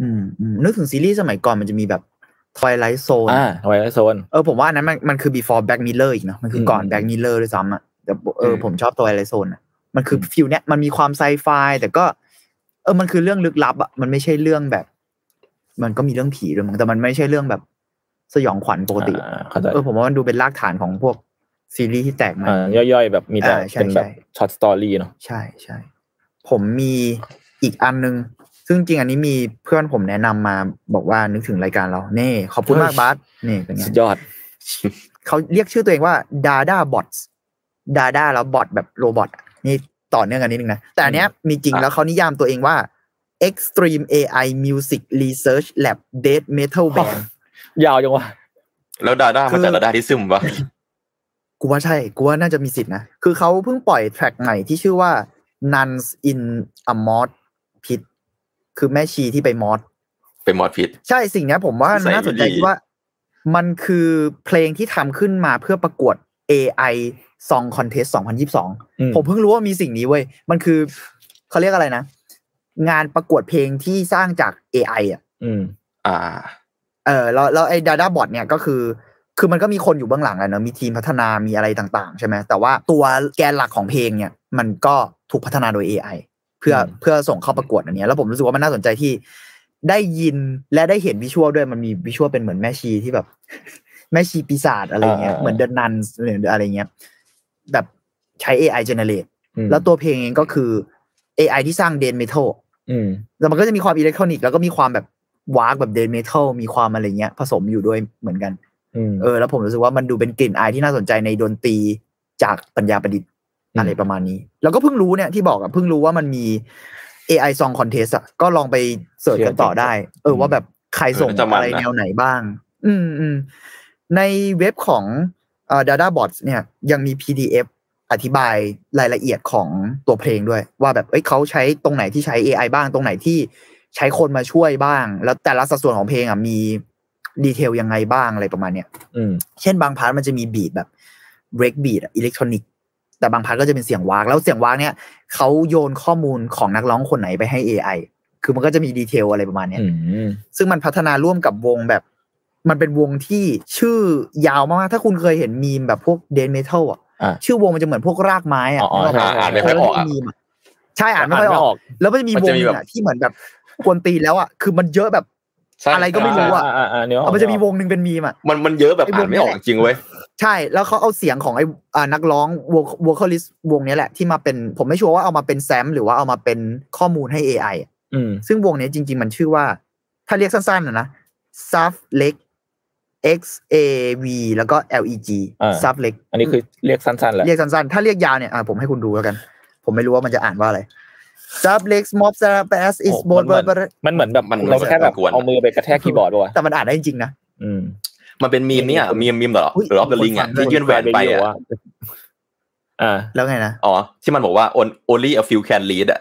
อืมอืมนึกถึงซีรีส์สมัยก่อนมันจะมีแบบ Twilight Zone อ่า Twilight Zone เออผมว่าอันนั้นมันมันคือ before Black Mirror อีกเนอะมันคือก่อนอืม Black Mirror ด้วยซ้ำอะแต่เอออมผมชอบ Twilight Zone อะมันคืออมฟิลเนี้ยมันมีความไซไฟแต่ก็ เออมันคือเรื่องลึกลับอะมันไม่ใช่เรื่องแบบ มันก็มีเรื่องผีด้วยมั้งแต่มันไม่ใช่เรื่องแบบสยองขวัญปกติอะอ่าเข้าใจเออผมว่ามันดูเป็นรากฐานของพวกซีรีส์ที่แตกมาอ่าย่อยๆ แบบมีแต่อ่าใช่เป็นแบบใช่ short story เนาะใช่ใช่ผมมีอีกอันนึง ซึ่งจริงอันนี้มีเพื่อนผมแนะนำมาบอกว่านึกถึงรายการเราเน่ขอบคุณมากบาสนี่เป็นไงสุดยอด เขาเรียกชื่อตัวเองว่า Dada Bots Dada แล้ว bot แบบ robot นี่ ต่อเนื่องกันนิดนึงนะ แต่อันเนี้ยมีจริงอะแล้วเขานิยามตัวเองว่า Extreme AI Music Research Lab Death Metal Band ยาวจังวะ แล้วดาด้าคืมาอจากดาด้าที่ซึมปะกูว่าใช่ กูว่าน่าจะมีสิทธินะ คือเขาเพิ่งปล่อยแทร็กใหม่ที่ชื่อว่า Nuns in a Mod Pit คือแม่ชีที่ไปมอดเป็นมอดพิษใช่สิ่งเนี้ยผมว่าใส่น่าสนใจไม่ดีที่ว่า มันคือเพลงที่ทำขึ้นมาเพื่อประกวด AI Song Contest อืม2022ผมเพิ่งรู้ว่ามีสิ่งนี้เว้ย มันคือเขาเรียกอะไรนะ งานประกวดเพลงที่สร้างจาก AI อะ อืม อ่า เออแล้วแล้วไอ้ Dada Bot เนี่ยก็คือ คือมันก็มีคนอยู่เบื้องหลังอะเนอะมีทีมพัฒนามีอะไรต่าง ๆ ใช่ไหมแต่ว่าตัวแกนหลักของเพลงเนี่ย มันก็ถูกพัฒนาโดย AI เพื่ออืมเพื่อส่งเข้าประกวดอันเนี้ยแล้วผมรู้สึกว่ามันน่าสนใจที่ได้ยินและได้เห็นวิชวลด้วยมันมีวิชวลเป็นเหมือนแม่ชีที่แบบ แม่ชีปีศาจอะไรเงี้ยอ่าเหมือนเดนนันหรืออะไรเงี้ย แบบใช้ AI generate อืมแล้วตัวเพลงเองก็คือ AI ที่สร้างเดนเมทัลอืมแล้วมันก็จะมีความอิเล็กทรอนิกส์แล้วก็มีความแบบวากแบบเดนเมทัลมีความอะไรเงี้ย ผสมอยู่ด้วยเหมือนกันอืมเออ แล้วผมรู้สึกว่ามันดูเป็นกลิ่นอายที่น่าสนใจในดนตรีจากปัญญาประดิษฐ์อืมอะไรประมาณนี้ แล้วก็เพิ่งรู้เนี่ยที่บอกอะเพิ่งรู้ว่ามันมี AI Song Contest อะก็ลองไปเสิร์ชกันต่อได้ เออว่าแบบใครส่งเออจะมันนะอะไรแนวไหนบ้าง อืมอืมในเว็บของ เอ่อ Dada Bots เนี่ยยังมี PDF อธิบายรายละเอียดของตัวเพลงด้วย ว่าแบบเอ้ยเขาใช้ตรงไหนที่ใช้ AI บ้างตรงไหนที่ใช้คนมาช่วยบ้าง แล้วแต่ละสัดส่วนของเพลงอะมี detail ยังไงบ้างอะไรประมาณเนี้ยอืมเช่นบาง part มันจะมี beat แบบ break beat อะ electronic แต่บาง part ก็จะเป็นเสียงว้ากแล้วเสียงว้ากเนี่ยเขาโยนข้อมูลของนักร้องคนไหนไปให้ AI คือมันก็จะมีดีเทลอะไรประมาณเนี้ยอืมซึ่งมันพัฒนาร่วมกับวงแบบ มันเป็นวงที่ชื่อยาวมากๆถ้าคุณเคยเห็นมีมแบบพวกเดนเมทัลอะอะชื่อวงมันจะเหมือนพวกรากไม้อะอ๋อนึกกปะอ่านไม่ค่อยออกอะเมีมอะใช่อ่านไม่ค่อยออก แล้วมันจะมีมันวจะงมีหนึแบบงอะที่เหมือนแบบกวนตีนแล้วอะคือมันเยอะแบบใช่อะไรก็ไม่รู้อะอ่าอ่าเนื้อออกมันจะมีวงหนึ่งเป็นมีมอะมันมันเยอะแบบไอ้วงอ่านไม่ออกนี่แหละจริงเว้ยใช่แล้วเขาเอาเสียงของไอ้อ่านักร้องวงวงคอลิสวงเนี้ยแหละที่มาเป็นผมไม่ชัวร์ว่าเอามาเป็นแซมหรือว่าเอามาเป็นข้อมูลให้ AI อะอืมซึ่งวงเนี้ยจริง ๆ มันชื่อว่า ถ้าเรียกสั้นๆนะนะ s u f เล็ก X A V แล้วก็ L E G อ่า s u f เล็ก อันนี้คือเรียกสั้นๆแหละเรียกสั้นๆ ถ้าเรียกยาวเนี่ยอะผมให้คุณดูแล้วกัน ผมไม่รู้ว่ามันจะอ่านว่าอะไร s u f เล็ก mob s a r a p a s is โอ้ both มันเหมือนมันเหมือนแบบมันเราแค่แบบกวนๆเอามือไปกระแทกคีย์บอร์ดป่ะวะแต่มันอ่านได้จริงๆนะอืมมันเป็นมีมเนี่ยมีมมีมเหรออุ๊ยหรือรอบเดอะลิงอะคนฟังด้วยที่ยื่นแหวนไปอะว่าอ่าแล้วไงนะอ๋อที่มันบอกว่า on- only a few can lead อะ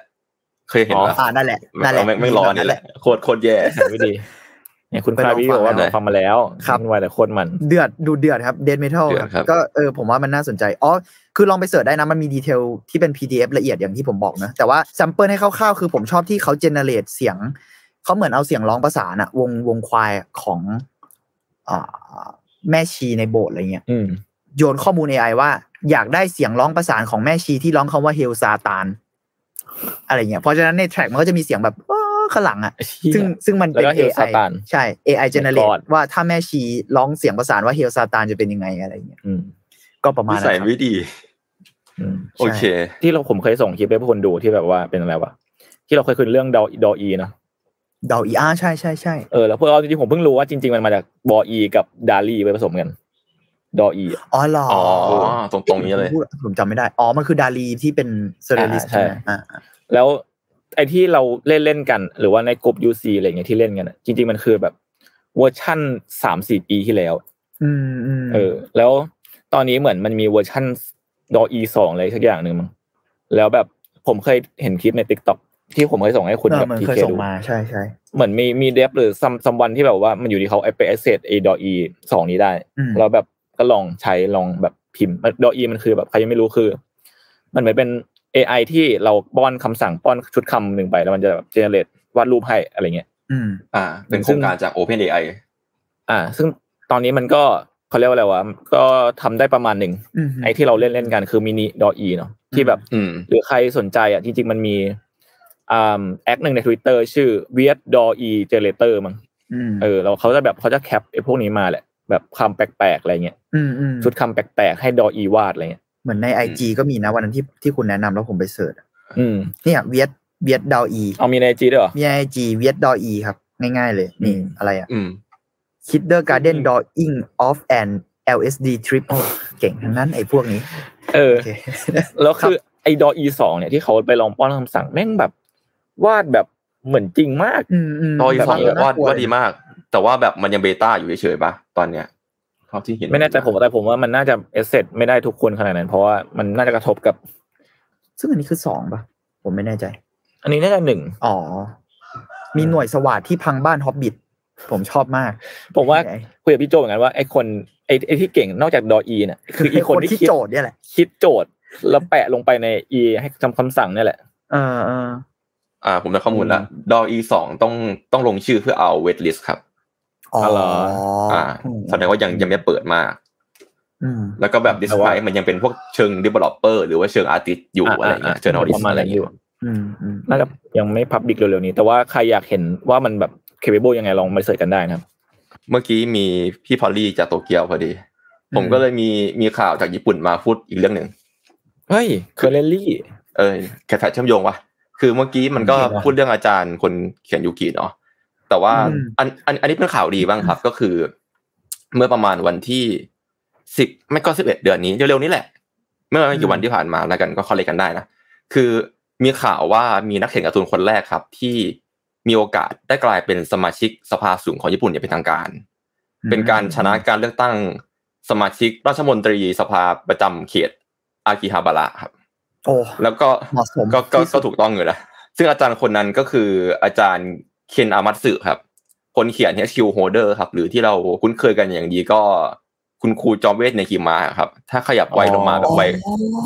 เคยเห็นอ๋อปะอ่านั่นแหละนั่นแหละไม่ไม่รอนี่แหละโคตรโคตรแย่ไม่ดี เนี่ยคุณไปคาลองวิฟังบอกว่าหน่อยฟังมาแล้วครับมันวายแต่โคตรมัน เดือดดูเดือดครับเดนเมทัลเดือดครับก็เออผมว่ามันน่าสนใจอ๋อคือลองไปเสิร์ชได้นะมันมีดีเทลที่เป็น PDF ละเอียดอย่างที่ผมบอกนะแต่ว่าแซมเปิลให้คร่าวๆคือผมชอบที่เขาเจเนเรตเสียงเขาเหมือนเอาเสียงร้องประสานอะวงวงควายของอ่าแม่ชีในโบสถ์อะไรเงี้ยอืมโยนข้อมูล AI ว่าอยากได้เสียงร้องประสานของแม่ชีที่ร้องคำว่าเฮลซาตานอะไรเงี้ยเพราะฉะนั้นในแทร็กมันก็จะมีเสียงแบบว้าว ข้างหลังอะซึ่งซึ่งมันเป็นแล้วก็ Hail AI Satan ใช่ AI generate God ว่าถ้าแม่ชีร้องเสียงประสานว่าเฮลซาตานจะเป็นยังไงอะไรเงี้ยอืมก็ประมาณนินั้นสัยครับไม่ดีอืมโอเค ที่เราผมเคยส่งคลิปให้พวกคนดูที่แบบว่าเป็นอะไรวะที่เราเคยคุยเรื่องดอดออีเนาะเดาอีอาใช่ใช่ใช่เออแล้วพวกเราจริงๆผมเพิ่งรู้ว่าจริง ๆ มันมาจาก WALL-E กับ Dalí ไปผสมกัน DALL-E อ๋อเหรออ๋อ๋อตรงตรงนี้เลยผมจำไม่ได้ อ๋อ มันคือ Dalí ที่เป็น surrealist อ่าใช่ใช่ไหมอ่าอ่าแล้ว ไอ้ที่เราเล่นเล่นๆกัน หรือว่าในกลุ่ม UC อะไรเงี้ยที่เล่นกันอะจริง ๆ มันคือแบบเวอร์ชั่นสามสี่ปีที่แล้วอืมอืมเออ แล้วตอนนี้เหมือนมันมีเวอร์ชั่น DALL-E สองอะไรสักอย่างหนึ่งมั้งแล้วแบบผมเคยเห็นคลิปใน TikTok ที่ผมเคยส่งให้คุณเออกับมันทีเคยเคส่งดูมาใช่ใช่เหมือนมีมี dev หรือ some someone ที่แบบว่ามันอยู่ที่เขาไอไป access ไอ DALL-E สองนี้ได้อืมแล้วแบบก็ลองใช้ลองแบบพิมพ์ DALL-E มันคือแบบใครยังไม่รู้คือ มันเหมือนเป็น AI ที่เราป้อนคำสั่งป้อนชุดคำหนึ่งไปแล้วมันจะแบบ generate วาดรูปให้อะไรเงี้ยอืมอ่า เป็นโครงการจาก Open AI อ่า ซึ่งตอนนี้มันก็เขาเรียกว่าอะไรวะก็ทำได้ประมาณหนึ่งอืมไอที่เราเล่นเล่นๆกันคือ mini DALL-E เนาะที่แบบอืมหรือใครสนใจอะจริงๆมันมีอ่า acc หนึ่งใน Twitter ชื่อ weird DALL-E generator มั้งอืมเออเราเขาจะแบบเขาจะ cap ไอ้พวกนี้มาแหละ แบบคำแปลกๆอะไรเงี้ยอืมอืมชุดคำแปลกๆให้ DALL-E วาดอะไรเงี้ย เหมือนใน IG ก็มีนะวันนั้นที่ที่คุณแนะนำแล้วผมไป search อะอืมเนี่ยเวียดเวียดดาวอีเอามีในจีด้วยเหรอมี IG weird DALL-E ครับ ง่าย ๆ เลยนี่อืมอะไรอะอืม Kindergarten Drawing of an LSD Trip โอ้เก่งทั้งนั้นไอ้พวกนี้ เออโอเคแล้วคือไอ้ดออีสองเนี่ยที่เขาไปลองป้อนคำสั่งแม่งแบบวาดแบบเหมือนจริงมากอืมอืมตอนสองแบบว่าน่กลัว่าดีมาก แต่ว่าแบบมันยังเบต้าอยู่เฉยๆป่ะตอนเนี้ย เท่าที่เห็น ไม่แน่ใจผมแต่ผมว่ามันน่าจะเอเซไม่ได้ทุกคนขนาดนั้น เพราะว่ามันน่าจะกระทบกับ ซึ่งอันนี้คือสองป่ะ ผมไม่แน่ใจ อันนี้น่าจะหนึ่งอ๋อ มีหน่วยสวัสดที่พังบ้านฮอบบิทผมชอบมาก ผมว่าไอ้คุยกับพี่โจเหมือนกันว่าไอ้คนไอ้ไอ้ที่เก่งนอกจากดออีเนี่ยคืออีกคนที่ที่คิดโจทย์เนี่ยแหละคิดโจทย์แล้วแปะลงไปในอีให้ทำคำสั่งเนี่ยแหละเออเอออ่าผมได้ข้อมูลแล้วดอ e สองต้องต้องลงชื่อเพื่อเอาเวทลิสครับ อ๋อเหรออ่าแสดงว่ายังยังไม่เปิดมากอืมแล้วก็แบบดิสแต่ไ a ว่ายมันยังเป็นพวกเชิง developer หรือว่าเชิงอาร์ติสอยู่อะไรเงี้ยเชิงออริปสระมาณอะไรนั้นอเงี้ยู่ยอืมอืมน่าจะยังไม่พับบิกเร็วๆนี้ แต่ว่าใครอยากเห็นว่ามันแบบ capable ยังไงลองไปเสิร์ชกันได้นะครับ เมื่อกี้มีพี่พอลลี่จากโตเกียวพอดี ผมก็เลยมีมีข่าวจากญี่ปุ่นมาพูดอีกเรื่องหนึ่งเฮ้ยเคอร์เรลลี่ เออแค่แฟเชื่อมโยงวะคือเมื่อกี้มันก็จริงเหรอพูดเรื่องอาจารย์คนเขียนยูกิเนาะ แต่ว่าอันอันอันนี้เป็นข่าวดีบ้างครับ ก็คือ เมื่อประมาณวันที่สิบไม่ก็สิบเอ็ดเดือนนี้เร็วๆนี้แหละ เมื่อไม่กี่วันที่ผ่านมาแล้วกันก็คอลเลกกันได้นะคือมีข่าวว่ามีนักเขียนการ์ตูนคนแรกครับ ที่มีโอกาสได้กลายเป็นสมาชิกสภาสูงของญี่ปุ่นอย่างเป็นทางการ เป็นการชนะการเลือกตั้งสมาชิกราชมนตรีสภาประจำเขตอากิฮาบาระครับ โอ้แล้วก็เหมาะสมก็ก็ที่สุก็ดถูกต้องอยู่นะซึ่งอาจารย์คนนั้นก็คืออาจารย์ เคนอามัตสึครับ คนเขียน HQ Holder ครับ หรือที่เราคุ้นเคยกันอย่างดีก็คุณครูจอมเวทในคิมาครับ ถ้าขยับไวลงมาแบบไว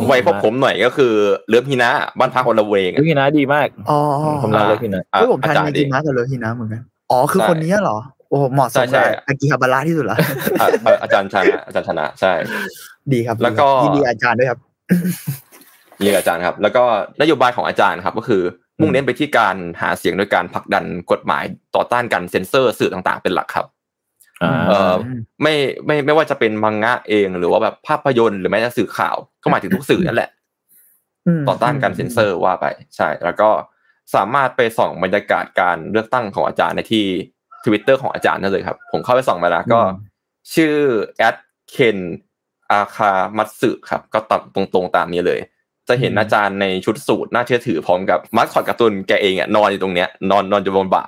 ไวพวกผมหน่อยก็คือเลือพินะบ้านพักคนละเวงเรื่องนี้นะดีมาก อ๋อผมรักเลยพี่นะอะเฮ้ยผมทันอาจารในย์กิดิมะกับเลอฮินะเหมือนกัน อ๋อคือใช่คนนี้เหรอ โอ้โหเหมาะสมใช่กับใช่อากิฮาบาระที่สุดละอะอะอาจารย์ชนะอาจารย์ชนะใช่ ดีครับ แล้วก็ยินดีอาจารย์ด้วยครับนี่อาจารย์ครับ แล้วก็นโยบายของอาจารย์ครับก็คือ มุ่งเน้นไปที่การหาเสียงโดยการผลักดันกฎหมายต่อต้านการเซ็นเซอร์สื่อต่างๆ เป็นหลักครับอ่าเอ่อไม่ไม่ไม่ว่าจะเป็นมังงะเองหรือว่าแบบภาพยนตร์หรือแม้แต่สื่อข่าวก็หมายถึงทุกสื่อนั่นแหละมต่อต้านการเซ็นเซอร์ว่าไป ใช่ แล้วก็สามารถไปส่องบรรยากาศการเลือกตั้งของอาจารย์ในที่ทวิตเตอร์ของอาจารย์นั่นเลยครับ ผมเข้าไปส่องมาแล้วก็ ชื่อแอดเคนอาคามัตสึครับ ก็ตัดตรงๆตามนี้เลย จะเห็นอาจารย์ในชุดสูทน่าเชื่อถือพร้อมกับมาสคอตการ์ตูนแกเองอะนอนอยู่ตรงเนี้ยนอนนอนอยู่บนบ่า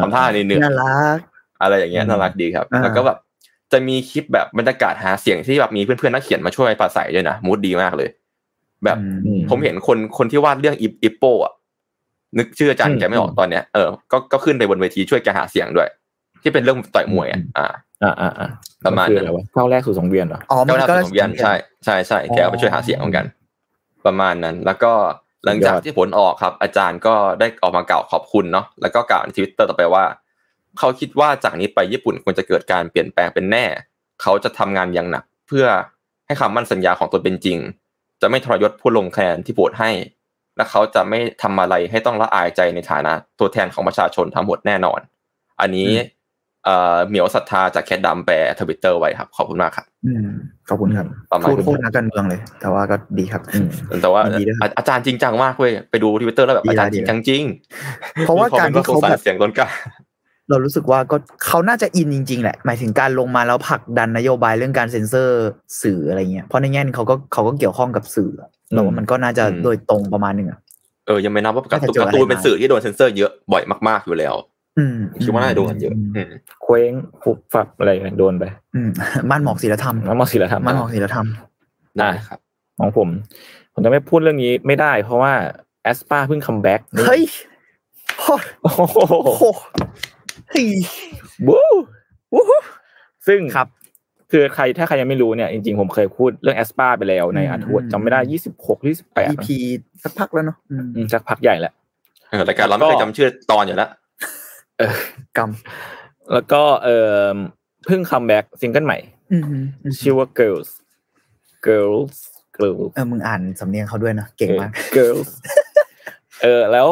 ทำท่าในเนื้อน่ารักอะไรอย่างเงี้ยอืมน่ารักดีครับอ่าแล้วก็แบบจะมีคลิปแบบบรรยากาศหาเสียงที่แบบมีเพื่อนๆนักเขียนมาช่วยปราศัยด้วยนะมูดดีมากเลย แบบอืมผมเห็นคนคนที่วาดเรื่องอิปอิปโปอะนึกชื่ออาจารย์อืมแกไม่ออกตอนเนี้ยเออก็ก็ขึ้นไปบนเวทีช่วยแกหาเสียงด้วย ที่เป็นเรื่องต่อยมวยอะอ่าอ่าอ่าอ่าประมาณคือนั้อะนไรวะก้าวแรกสู่สังเวียนเหรออ๋อมัเจ้านหน้าก็ที่ของเวียนใช่ใช่ใช่แกก็ไปช่วยหาเสียงเหมือนกัน ประมาณนั้น แล้วก็หลังจากยอดที่ผลออกครับ อาจารย์ก็ได้ออกมากล่าวขอบคุณเนาะแล้วก็กล่าวในทวิตเตอร์ต่อไปว่า เขาคิดว่าจากนี้ไปญี่ปุ่นควรจะเกิดการเปลี่ยนแปลงเป็นแน่ เขาจะทำงานอย่างหนัก เพื่อให้คำมั่นสัญญาของตนเป็นจริง จะไม่ทรยศผู้ลงคะแนนที่โหวตให้ และเขาจะไม่ทำอะไรให้ต้องละอายใจในฐานะตัวแทนของประชาชนทั้งหมดแน่นอน อันนี้ เอ่อเหมียวศรัทธาจาก CatDumb แปลทวิตเตอร์ไว้ครับ ขอบคุณมากครับอืมขอบคุณครับประมาณพูดนั้นพูดนักการเมืองเลย แต่ว่าก็ดีครับอืมแต่ว่ายินดีด้วยครับอาอาจารย์จริงจังมากเว้ยไปดูทวิตเตอร์แล้วแบบดีอาแล้วจารย์จริงจังจริงเพราะว่าการที่เขาสงสแบบเสียงต้นกล้าเรารู้สึกว่าก็เขาน่าจะอินจริง ๆ แหละ หมายถึงการลงมาแล้วผลักดันนโยบายเรื่องการเซ็นเซอร์สื่ออะไรเงี้ยเพราะในแง่นึงเขาก็เขาก็เกี่ยวข้องกับสื่ออะเราว่ามันก็น่าจะอืมโดยตรงประมาณหนึ่งอะเออยังไม่นับว่าการ์ตูนน่าจะเจอการ์ตูนอะไรเป็นมาสื่อที่โดนเซ็นเซอร์เยอะบ่อยมากๆอยู่แล้วอืม คิดว่าน่าจะโดนกันเยอะอืมเคว้งฟุบฟับอะไรอย่างเงี้ยโดนไปอืมม่านหมอกศิลธรรมน้ำมันศีลธรรมม่านหมอกศีลธรรมได้ครับ ของผม ผมจะไม่พูดเรื่องนี้ไม่ได้ เพราะว่า aespa เพิ่ง comeback เฮ้ยโอ้โอ้โหโหเฮ้ยบู๊วู้ฮู้ซึ่งครับคือใครถ้าใครยังไม่รู้เนี่ย จริงๆ ผมเคยพูดเรื่อง aespa ไปแล้วในอืมอาร์ทวดอืมจำไม่ได้ยี่สิบหกยี่สิบแปด EP สักพักแล้วเนาะอืมสักพักใหญ่แหละเออรายการเราไม่เคยจำชื่อตอนอยู่แล้วเออ กรรมแล้วก็เออเพิ่ง comeback ซิงเกิลใหม่อืมอืมชื่อว่า girls girls girls เออมึงอ่านสำเนียงเขาด้วยนะเก่งมากเออ girls เออแล้ว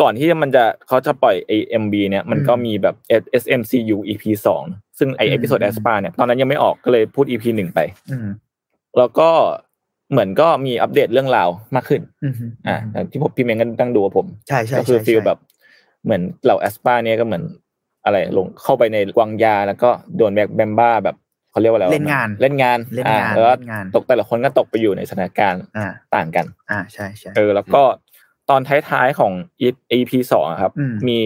ก่อนที่มันจะเขาจะปล่อยไอ MV เนี่ยมันก็อืมมีแบบ SMCU EP สองซึ่งไออืม episode aespa เนี่ยตอนนั้นยังไม่ออกก็เลยพูด EP หนึ่งไปอืมแล้วก็เหมือนก็มีอัปเดตเรื่องราวมากขึ้นอืมอ่าอย่างที่ผมพี่เมงก็ตั้งดูกับผม ใช่ใช่ก็คือใช่ feel ใช่แบบ เหมือนเหล่า aespa เนี่ยก็เหมือนอะไรลงเข้าไปใน KWANGYA แล้วก็โดน Black Mamba แบบเขาเรียกว่าอะไรวะเล่นงานเล่นงานเล่นอ่างานแล้วก็เล่นงานตกแต่ละคนก็ตกไปอยู่ในสถานการณ์อ่าต่างกัน อ่าใช่ใช่เออแล้วก็ตอนท้ายๆของ EP สองอะครับอืมมี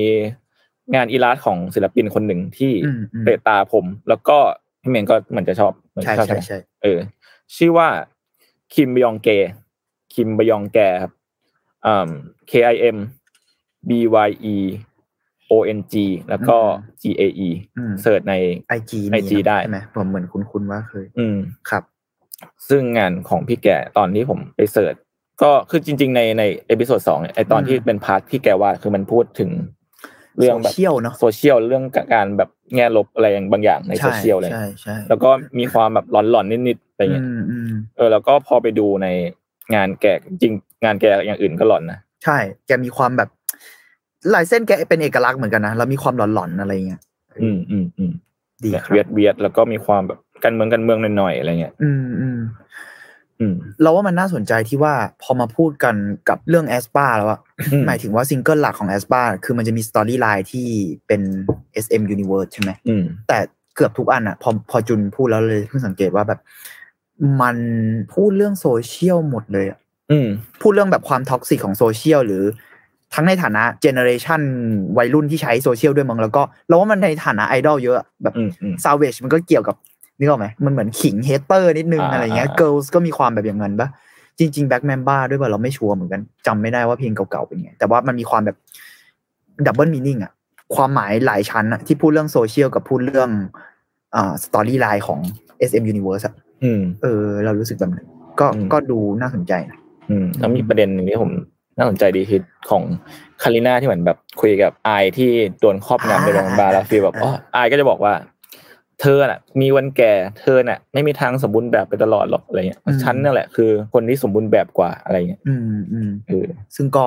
งาน illust ของศิลปินคนหนึ่งที่อืมอืมเตะตาผม แล้วก็พี่เมงก็เหมือนจะชอบเหมือนใช่ชอบใช่ไหมใช่เออ ชื่อว่าคิมบยองเก คิมบยองแกครับอืม K I M B Y E O N G แล้วก็ G A E อืมเสิร์ชในไอจี IG ได้ใช่ไหมผมเหมือนคุ้นๆว่าเคย อืมครับ ซึ่งงานของพี่แกตอนที่ผมไป search ก็คือจริง ๆ ในใน episode สองเนี่ยไอตอนอืมที่เป็น part ที่แกว่าคือมันพูดถึง เรื่องแบบโซเชียลเนอะโซเชียลเรื่องการแบบแง่ลบอะไรอย่างบางอย่างในโซเชียลเลยใช่ใช่แล้วก็มีความแบบหลอนๆนิดๆอะไรเงี้ยอืมอืมเออแล้วก็พอไปดูในงานแกจริงงานแกอย่างอื่นก็หลอนนะใช่แกมีความแบบ ลายเส้นแกเป็นเอกลักษณ์เหมือนกันนะแล้วมีความหลอนๆอะไรเงี้ยอืมอืมอืมดีเนี่ยครับเวียดเวียดแล้วก็มีความแบบการเมืองการเมืองหน่อยๆอะไรเงี้ยอืมอืมอืมเราว่ามันน่าสนใจที่ว่าพอมาพูดกันกับเรื่อง aespa แล้วอะอืมหมายถึงว่าซิงเกิลหลักของ aespa คือมันจะมี storyline ที่เป็น SM Universe ใช่ไหมอืมแต่เกือบทุกอันอะพอพอจุนพูดแล้วเลยเพิ่งสังเกตว่าแบบ มันพูดเรื่องโซเชียลหมดเลยอะอืมพูดเรื่องแบบความ toxic ของโซเชียลหรือ ทั้งในฐานะ generation วัยรุ่นที่ใช้โซเชียลด้วยมั้งแล้วก็เราว่ามันในฐานะไอดอลเยอะอะแบบอืมอืมซาวเวชมันก็เกี่ยวกับนึกออกไหมมันเหมือนขิง hater นิดนึงอ่าอะไรเงี้ยอ่า Girls ก็มีความแบบอย่างนั้นปะจริงๆ Black Mamba ด้วยป่ะเราไม่ชัวร์เหมือนกันจำไม่ได้ว่าเพลงเก่าๆเป็นไง แต่ว่ามันมีความแบบ double meaning อะความหมายหลายชั้นอะที่พูดเรื่องโซเชียลกับพูดเรื่องอ่า storyline ของ SM Universe อะอืมเออ เรารู้สึกแบบนั้นก็อืมก็ดูน่าสนใจนะอืมแล้วมีประเด็นหนึ่งที่ผม น่าสนใจดีคือของคาริน่าที่เหมือนแบบคุยกับไอายที่โดนครอบงำในโรงพยาบาลแล้วฟีลแบบอ๋อไอายก็จะบอกว่า เธอน่ะ มีวันแก่เธอน่ะ ไม่มีทางสมบูรณ์แบบไปตลอดหรอกอะไรเงี้ยฉันนั่นแหละคือคนที่สมบูรณ์แบบกว่าอะไรเงี้ยอืมอืมเออซึ่งก็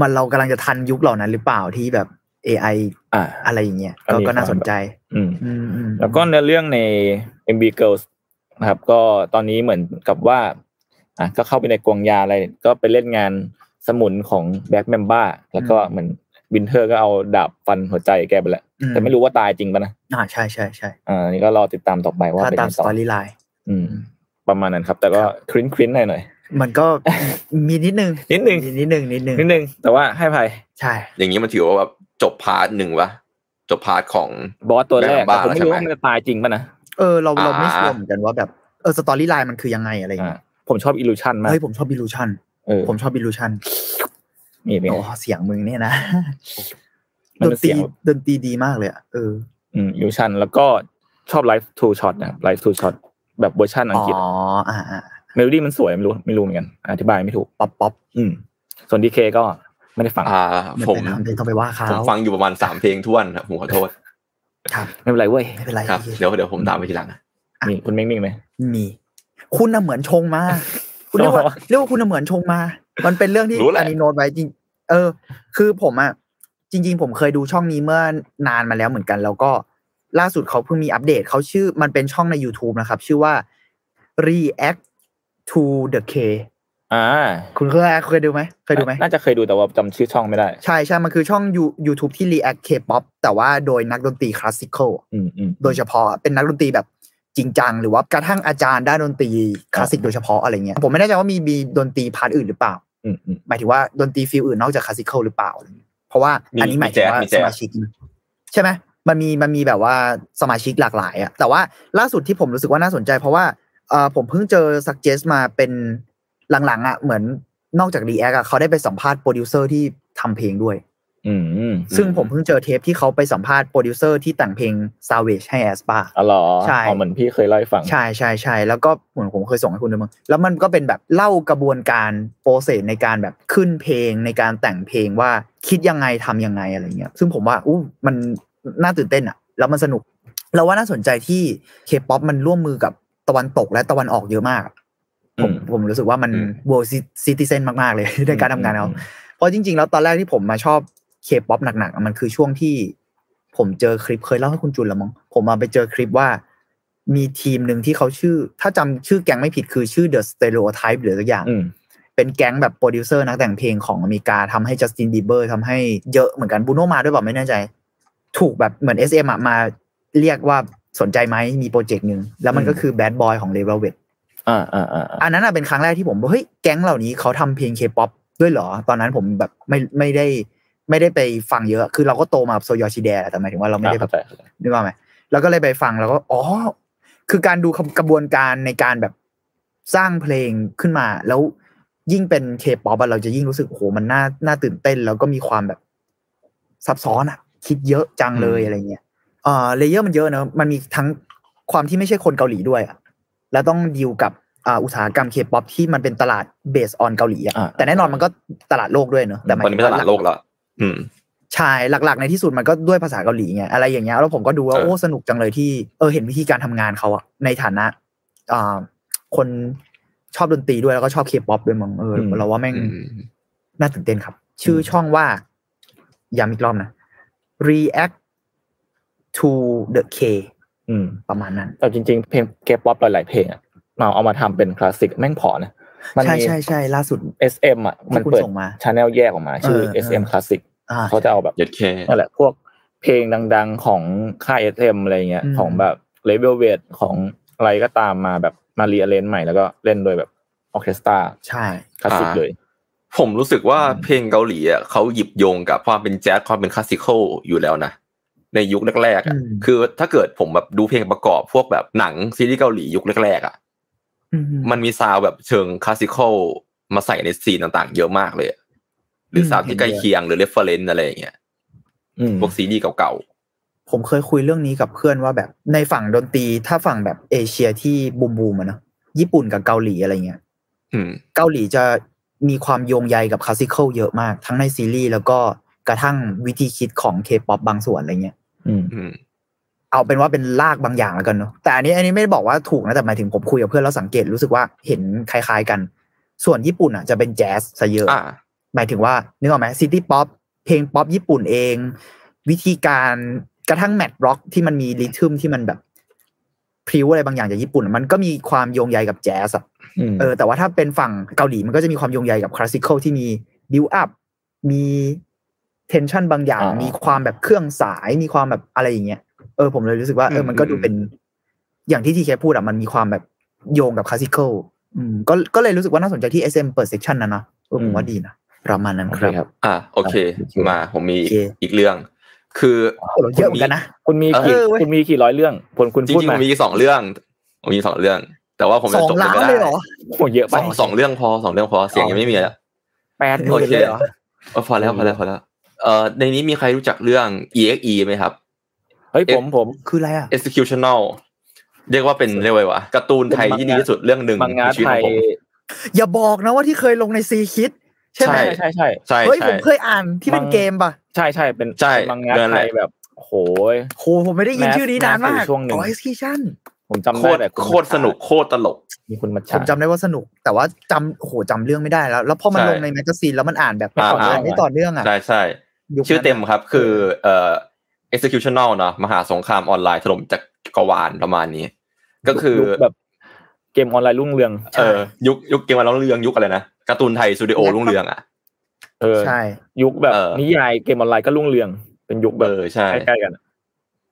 มันเรากำลังจะทันยุคเหล่านั้นหรือเปล่าที่แบบ AI อ่าอะไรอย่างเงี้ยอันก็นี้ก็น่าความสนใจอืมอืมอืมแล้วก็ในเรื่องใน MV Girls นะครับ ก็ตอนนี้เหมือนกับว่า อะก็เข้าไปใน KWANGYA อะไร ก็ไปเล่นงานสมุนของ Black Mamba แล้วก็เหมือนวินเทอร์ก็เอาดาบฟันหัวใจแกไปแล้วอืมแต่ไม่รู้ว่าตายจริงปะนะอ่าใช่ใช่ใช่อ่านี่ก็รอติดตามต่อไปว่าถ้าเป็นตามยังสไงตต่ออรี่ไลน์อืม ประมาณนั้นครับ แต่ก็คริ้นคริ้นหน่อยหน่อยมันก็มีนิดนึงนิดนึงนิดนึงนิดนึงนิดนึงแต่ว่าให้ภัยใช่ อย่างนี้มันถือว่าแบบจบพาร์ทหนึ่งวะจบพาร์ทของบอสตัวแรกแม่งบ้าแต่ผมไม่รู้ว่าใช่ไหมมันจะตายจริงปะนะเออเราเราไม่อ่าเชื่อเหมือนกันว่าแบบเออสตอรี่ไลน์มันคือยังไงอะไรอ่าเงี้ย ผมชอบอิลูชันมากเฮ้ยผมชอบบิลูชันเออผมชอบบิลูชันนี่เป็นโอ้ไงเสียงมึงเนี่ยนะมันดเป็นนตรีเสียงดนตรีดีมากเลยอะเอออืมอิลูชันแล้วก็ชอบไลฟ์ทูช็อตนะครับไลฟ์ทูช็อตแบบเวอร์ชันอังอ๋อกฤษอ่าอ่าเมโลดี้มันสวยไม่รู้ไม่รู้เหมือนกันอธิบายไม่ถูกป๊อปป๊อปอืม ส่วนดีเคก็ไม่ได้ฟังอ่าไม่ผมเป็นไรไม่ต้องไปว่าเขาผมฟังอยู่ประมาณสามเพลงทวนครับผมขอโทษ ครับ ไม่เป็นไรเว้ยไม่เป็นไรครับเดี๋ยวเดี๋ยวผมตามไปทีหลังนะมีคุณเม้งมิ่งไหมมี คุณน่ะเหมือนชงมา คุณเรียกว่าอ๋อเรียกว่าคุณน่ะเหมือนชงมา มันเป็นเรื่องที่รู้แหละอันนี้โน้ตไว้จริง เออ คือผมอะจริง ๆ ผมเคยดูช่องนี้เมื่อนานมาแล้วเหมือนกัน แล้วก็ล่าสุดเขาเพิ่งมีอัปเดตเขาชื่อมันเป็นช่องใน YouTube นะครับ ชื่อว่า react to the K อ่า คุณเคยเคยดูไหมเคยดูไหมน่าจะเคยดูแต่ว่าจำชื่อช่องไม่ได้ ใช่ใช่มันคือช่อง You- YouTube ที่ react K-pop แต่ว่าโดยนักดนตรีคลาสสิคอลอืมอืมโดยเฉพาะเป็นนักดนตรีแบบ จริงจัง หรือว่ากระทั่งอาจารย์ด้านดนตรีคลาสสิกโดยเฉพาะอะไรเงี้ยผมไม่แน่ใจว่ามีมีดนตรี part อื่นหรือเปล่าอืมอืมหมายถึงว่าดนตรี feel อื่นนอกจาก classical หรือเปล่าอะไรเงี้ยเพราะว่ามีอันนี้หมายถึงว่ามีแจ๊สสมาชิกนะใช่ไหมมันมีมันมีแบบว่าสมาชิกหลากหลายอะแต่ว่าล่าสุดที่ผมรู้สึกว่าน่าสนใจ เพราะว่าเออผมเพิ่งเจอ suggest มาเป็นหลังๆอะเหมือนนอกจาก React อะเขาได้ไปสัมภาษณ์โปรดิวเซอร์ที่ทำเพลงด้วยอืมอืม ซึ่งผมเพิ่งเจอเทปที่เขาไปสัมภาษณ์โปรดิวเซอร์ที่แต่งเพลง Savage ให้ Aspa อ๋อเหรอใช่อ๋อเหมือนพี่เคยเล่าให้ฟัง ใช่ใช่ใช่แล้วก็เหมือนผมเคยส่งให้คุณด้วยมั้งแล้วมันก็เป็นแบบเล่ากระบวนการโปรเซสในการแบบขึ้นเพลงในการแต่งเพลงว่าคิดยังไงทำยังไงอะไรเงี้ย ซึ่งผมว่าอู้มันน่าตื่นเต้นอะแล้วมันสนุก เราว่าน่าสนใจที่เคป๊อปมันร่วมมือกับตะวันตกและตะวันออกเยอะมากผมอืมผมรู้สึกว่ามันอืม world citizen มาก ๆ เลยในการทำงานเขาอืมเพราะจริง ๆ แล้วตอนแรกที่ผมมาชอบ เคป๊อปหนักๆอะมันคือช่วงที่ผมเจอคลิปเคยเล่าให้คุณจุนละมั้งผมมาไปเจอคลิปว่ามีทีมหนึ่งที่เขาชื่อ ถ้าจำชื่อแก๊งไม่ผิดคือชื่อ The Stereotypes หรือสักอย่างอืมเป็นแก๊งแบบโปรดิวเซอร์นักแต่งเพลงของอเมริกาทำให้จัสตินบีเบอร์ทำให้เยอะเหมือนกัน Bruno Mars ด้วยเปล่าไม่แน่ใจ ถูกแบบเหมือน SM อะมาเรียกว่าสนใจไหมมีโปรเจกต์หนึ่งแล้วมันก็คือ Bad Boy ของ l e v e l v e t อ่าอ่าอ่าอ่าอันนั้นอะเป็นครั้งแรกที่ผมว่าเฮ้ยแก๊งเหล่านี้เขาทำเพลงเคป๊อปด้วยเหรอ ตอนนั้นผมแบบไม่ไม่ได้ ไม่ได้ไปฟังเยอะ คือเราก็โตมากับโซนยอชิแดแต่หมายถึงว่าเราไม่ได้แบเข้าใจเข้าใจนึกว่าไหมแล้วก็เลยไปฟังแล้วก็อ๋อ คือการดูกระบวนการในการแบบสร้างเพลงขึ้นมา แล้วยิ่งเป็นเคป๊อปเราจะยิ่งรู้สึกโอ้โหมันน่าน่าตื่นเต้น แล้วก็มีความแบบซับซ้อนอะคิดเยอะจังเลยอะไรเงี้ยเอ่อ layer มันเยอะเนอะมันมีทั้งความที่ไม่ใช่คนเกาหลีด้วยอะแล้วต้องดีลกับอ่าอุตสาหกรรมเคป๊อปที่มันเป็นตลาด base on เกาหลีอะอ่าแต่แน่นอนมันก็ตลาดโลกด้วยเนอะแต่หมายถึงว่าตอนถึนี้เป็นตลาดโลกแล้ว อืมใช่หลัก ๆ ในที่สุดมันก็ด้วยภาษาเกาหลีไงอะไรอย่างเงี้ยแล้วผมก็ดูว่าเออโอ้สนุกจังเลยที่เออเห็นวิธีการทำงานเขาอะในฐานะอ่าคนชอบดนตรีด้วยแล้วก็ชอบเคป๊อปด้วยมั้งเอออมเราว่าแม่งอืมน่าตื่นเต้นครับ ชื่อช่องว่าย้ำอีกรอบนะ react to the K อืมประมาณนั้นแต่จริง ๆ เพลงเคป๊อปหลาย ๆ เพลงอะเราเอามาทำเป็นคลาสสิกแม่งพอนะมัน ใช่มีใช่ใช่ล่าสุด SM อะมันที่คุณเปิดส่งมา channel แยกออกมา ชื่อเออเออ SM Classic อ่าเขาจะเอาแบบเย็ดเคนั่นแหละพวกเพลงดัง ๆของค่าย SM อะไรเงี้ยอืมของแบบเลเวลเวทของอะไรก็ตามมาแบบมา rearrange ใหม่แล้วก็เล่นโดยแบบออร์เคสตราใช่คลาสสิกเลย ผมรู้สึกว่าอืมเพลงเกาหลีอะเขาหยิบโยงกับความเป็นแจ๊สความเป็น classicalอยู่แล้วนะในยุคแรกๆอะอืมคือถ้าเกิดผมแบบดูเพลงประกอบพวกแบบหนังซีรีส์เกาหลียุคแรกๆอะอื มันมี sound แบบเชิง classical มาใส่ใน scene ต่างๆ เยอะมากเลยอะหรือ sound ที่ใกล้เคียงหรือ reference อะไรอย่างเงี้ยอืมพวกซีรีส์เก่าผมเคยคุยเรื่องนี้กับเพื่อนว่าแบบในฝั่งดนตรีถ้าฝั่งแบบเอเชียที่ boom boom อะเนอะญี่ปุ่นกับเกาหลีอะไรเงี้ยๆอืมเกาหลีจะมีความโยงใยกับ classical เยอะมาก ทั้งในซีรีส์แล้วก็กระทั่งวิธีคิดของเคป๊อปบางส่วนอะไรเงี้ยอืมอืม เอาเป็นว่าเป็นรากบางอย่างแล้วกันเนาะแต่อันนี้อันนี้ไม่ได้บอกว่าถูกนะแต่หมายถึงผมคุยกับเพื่อนแล้วสังเกตรู้สึกว่าเห็นคล้าย ๆ กัน ส่วนญี่ปุ่นอะจะเป็นแจ๊สซะเยอะอ่าหมายถึงว่านึกออกไหม city pop เพลงป๊อปญี่ปุ่นเอง วิธีการกระทั่ง math rock ที่มันมี rhythm ที่มันแบบพริ้วอะไรบางอย่างจากญี่ปุ่น มันก็มีความโยงใยกับแจ๊สอะอืมเออแต่ว่าถ้าเป็นฝั่งเกาหลีมันก็จะมีความโยงใยกับ classical ที่มี build up มี tension บางอย่าง มีความแบบเครื่องสายมีความแบบอะไรอย่างเงี้ย เออผมเลยรู้สึกว่าเออมันก็ดูเป็นอย่างที่ TK พูดอะมันมีความแบบโยงกับ classical อืมก็ก็เลยรู้สึกว่าน่าสนใจที่ SM เปิด session นั้นนะเออผมว่าดีนะประมาณนั้นโอคเครับครับ อ่าโอเคโอเคมาผมมีโอเคอีกเรื่อง คือโอ้โหเราเยอะเหมือนกันนะคุณมีเออกี่เว้ยคุณมีกี่ร้อยเรื่องคุณคุณพูดจริงๆมาผมมีสองเรื่องผมมีสองเรื่อง แต่ว่าผมสจะองจบล้านก็ได้เลยเหรอโอ้เยอะไปสองสองเรื่องพอสองเรื่องพอเสียงยังไม่มีแล้วแปดโอเคเลยเหรอเออพอแล้วพอแล้วพอแล้วเอ่อในนี้มีใครรู้จักเรื่อง EXE ไหมครับเฮ้ยผมผมคืออะไรอะ executional เรียกว่าเป็นเรียกว่าไงวะการ์ตูนไทยที่ดีที่สุดเรื่องหนึ่งมังงะในชีวิตไทของยผมอย่าบอกนะว่าที่เคยลงในซีคิดใช่ไหมใช่ใช่ใช่ใช่เฮ้ยใช่ผมเคยอ่านที่เป็นมังเกมป่ะ ใช่ใช่เป็นใช่เป็นมังงะเรื่องไทอะไรยแบบโอ้โหยโหผมไม่ได้ยินแมสชื่อนี้นานมากแมสอยู่ช่วงหนึ่งอ๋อ execution ผมจำโคได้ตรแต่ณโคตรสนุกโคตรตลกมีคุณมาผชามจำได้ว่าสนุก แต่ว่าจำโอ้โหจำเรื่องไม่ได้แล้ว แล้วพอมันใช่ลงในแมกกาซีนแล้วมันอ่านแบบอ่าต่อเนื่องอ่าไม่ต่อเนื่องอะใช่ใช่ยุคนั้นชื่อเต็มครับ คือเอ่อ executional เนาะมหาสงครามออนไลน์ถล่มจักรวาลประมาณนี้ ก็คือยุแบบเกมออนไลน์รุ่งเรืองเออยุคยุคเกมวันรุ่งเรืองยุคอะไรนะการ์ตูนไทยสตูดิโอรุ่งเรืองอะเออใช่ ยุคแบบเออนิยายเกมออนไลน์ก็รุ่งเรือง เป็นยุคแบเอบอใช่ใกล้ๆกัน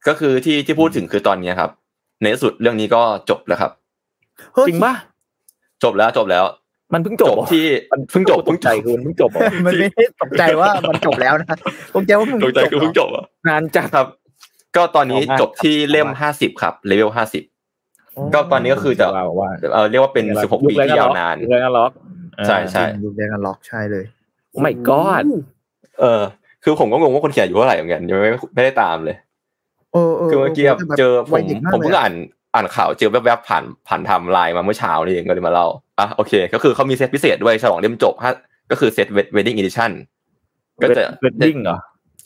ก็คือที่ที่พูดถึงคือตอนนี้ครับ ในที่สุดเรื่องนี้ก็จบแล้วครับเฮ้ยจริงปะจบแล้วจบแล้ว มันเพิ่งจบเหรอที่มันเพิ่งจบตเพิ่กงใจจบคือมันเพิ่งจบเหรอมันไม่ได้ตกใจว่ามันจบแล้วนะตกใจว่ามึงตกใจคือเพิ่งจบอะนานจัดครับ ก็ตอนนี้เอามากจบที่เล่มเอามากห้าสิบครับเลเวลห้าสิบก็ตอนนี้ก็คือจะว่าว่าเออเรียกว่าเป็นสิบหกปีที่ยาวนานยุคแรกก็ล็อกใช่ใช่ยุคเดียวกันล็อกใช่เลยโอ้ my god เออ คือผมก็งงว่าคนเขียนอยู่เท่าไหร่เหมือนกันยังไม่ไม่ได้ตามเลยเออคือเมื่อกี้เจอผมวัยเด็กมากเลยอะผมเพิ่งอ่าน อ่านข่าวเจอแวบๆผ่านผ่านไทำไลน์มาเมื่อเช้านี่เองก็เลยมาเล่าอะโอเค ก็คือเขามีเซตพิเศษด้วยฉลองเล่มจบฮะก็คือเซต wedding edition ก็จะ wedding เหรอ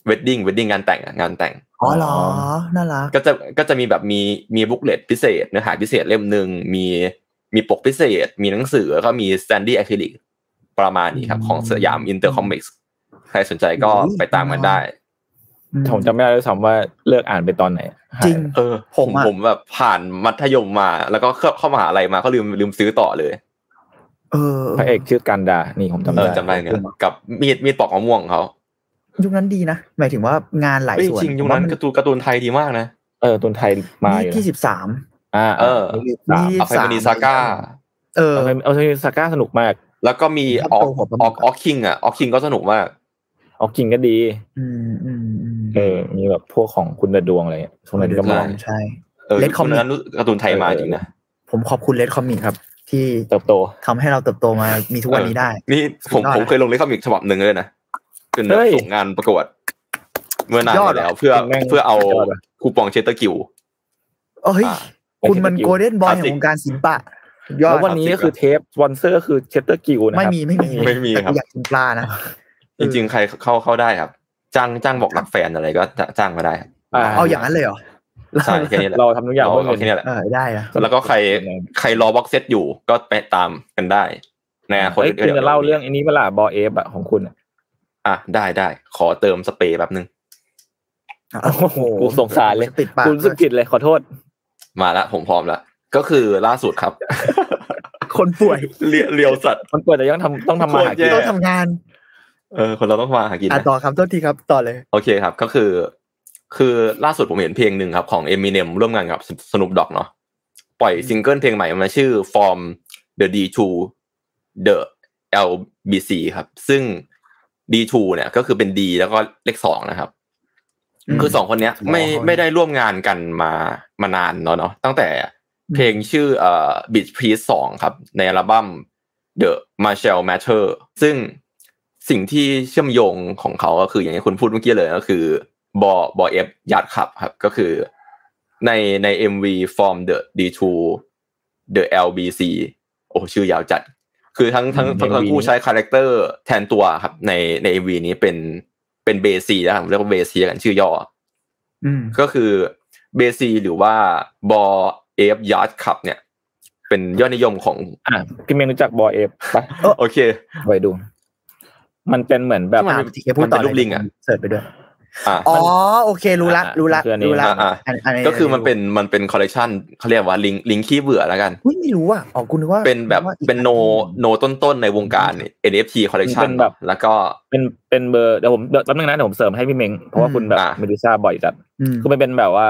wedding wedding งานแต่งอะงานแต่งอ๋อเหรอน่ารักก็จะก็จะมีแบบมีมี booklet พิเศษเนื้อหาพิเศษเล่มหนึ่งมีมีปกพิเศษ มีหนังสือแล้วก็มี standee อะคริลิกประมาณนี้ครับ ของสยามอินเตอร์คอมิกส์ใครสนใจก็ไปตามกันได้ ผมจำไม่ได้ด้วยซ้ำว่าเลิกอ่านไปตอนไหนจริงเออผมผมอะผมแบบผ่านมัธยมมา แล้วก็เข้าเข้ามหาลัยมาก็ลืมลืมซื้อต่อเลย เออพระเอกชื่อกันดา นี่ผมจำได้เออจำได้เนี่ยกับมีดมีดปอกมะม่วงของเขายุคนั้นดีนะหมายถึงว่างานหลายเฮ้ยส่วนจริงยุคนั้นการ์ตูนการ์ตูนไทยดีมากนะเออตุนไทยมาอยู่ที่นะสิบสามอ่า เออนี่สามนี่อภัยมณีซาก้าเออเอาไปเอาไปซาก้าสนุกมาก แล้วก็มีครับออกโตหัวปลาหอมึอกกอะออกคิงอะออกคิงก็สนุกมากออกกิงก็ดี อืมอืมอืม เออ มีแบบพวกของคุณดดวงอะไรเงี้ยช่วงนั้นก็มาใช่ใช่เออ Red ยุคนั้น Comic การ์ตูนไทยมาจริงนะ ผมขอบคุณเลดคอมิกครับ ที่เติบโตทำให้เราเติบโตมามีทุกวันนี้ได้ นี่ผมสุดยอดผมเคยลงเลขคอมิกฉบับหนึ่งเลยนะเป็นเฮ้ยส่งงานประกวด เมื่อนานยอดมาแล้วอะเพื่อแม่งเพื่อเอาสุดยอดอะคูปองเชสเตอร์กิวเอ้ยอ่าคุณมันไม่ใช่โกลเด้นบอยคลาสสิขกองวงการศิลปะสุดยอแล้ดววันนี้ก็คือเทปสปอนเซอร์ก็คือเชสเตอร์กิวนะคไม่รับมีไม่มีไม่มีครับแต่อยากกินปลานะจริงๆ ใครเข้าเข้าได้ครับ จ้างจ้างบอกรักแฟนอะไรก็จะจ้างมาได้ครับอ่าเอาอย่างนั้นเลยเหรอใช่แค่นี้แหละเราทำทุกอย่างเราเพื่อเอาเงินแค่นี้แหละเออได้อะแล้วก็ใครใครรอบ็อกเซตอยู่ก็ไปตามกันได้ในอนาคตเฮ้ยคุณจะเล่าเรื่องอันนี้เวลาบอเอฟอะของคุณอะอะได้ได้ขอเติมสเปรย์แป๊บนึงโอ้โหกูสงสารเลยปิดปากคุณรู้สึกผิดเลยขอโทษ มาละผมพร้อมละก็คือล่าสุดครับ คนป่วยเรียวเรียวสัตว์ มันเปิดแต่ยังทำต้องทำมาหากินโคตรแย่ต้องทำงาน เออคนเราต้องมาหากินอะนะต่อครับโทษทีครับต่อเลย โอเคครับ ก็คือ คือล่าสุดผมเห็นเพลงหนึ่งครับ ของ Eminem ร่วมงานกับSnoop Dogg เนาะปล่อยซิงเกิลเพลงใหม่มาชื่อ From the D to the LBC ครับ ซึ่ง D2 เนี่ยก็คือเป็น D แล้วก็เลขสองนะครับอืมคือสองคนเนี้ย ไม่อ๋อไม่ได้ร่วมงานกันมามานานแล้วเนาะตั้งแต่เพลงชื่อเอ่อ Bitch Please สองครับ ในอัลบั้ม The Marshall Mathers ซึ่ง สิ่งที่เชื่อมโยงของเขาก็คืออย่างที่คุณพูดเมื่อกี้เลยก็คือบอบอเอฟยัดขับครับก็คือในใน MV From the D 2 The LBC โอ้ชื่อยาวจัด คือทั้งทั้งทั้งทั้งคู่ใช้ character แทนตัวครับ ในใน MV นี้เป็นเป็น BAYC นะครับเรียกว่า BAYC กันชื่อย่ออืมก็คือ BAYC หรือว่า Bored Ape Yacht Club เนี่ย เป็นยอดนิยมของอะพี่เมย์รู้จักบอเอฟปะโอเคไปดู มันเป็นเหมือนแบบมันอะทีเคพูดต่อมันเป็นรูปลิงอะเสิร์ชไปด้วยอ่าอ๋อโอเครู้ละอะรู้ละคืออันนี้รู้ละอะอันอันนี้ก็คือมันเป็นมันเป็นคอลเลกชันเขาเรียกว่าลิงลิงขี้เบื่อแล้วกันอุ้ยไม่รู้อะอ๋อคุณนึกว่าเป็นแบบว่าอีกเป็นโนอัหงโนต้นๆในวงการ NFT collection เป็นแบบแล้วก็เป็นเป็นเบอร์เดี๋ยวผมเดี๋ยวแป๊บนึงนะเดี๋ยวผมเสริมให้พี่เมงเพราะว่าคุณแบบอะเมดูซ่าบ่อยจัดอืมคือมันเป็นแบบว่า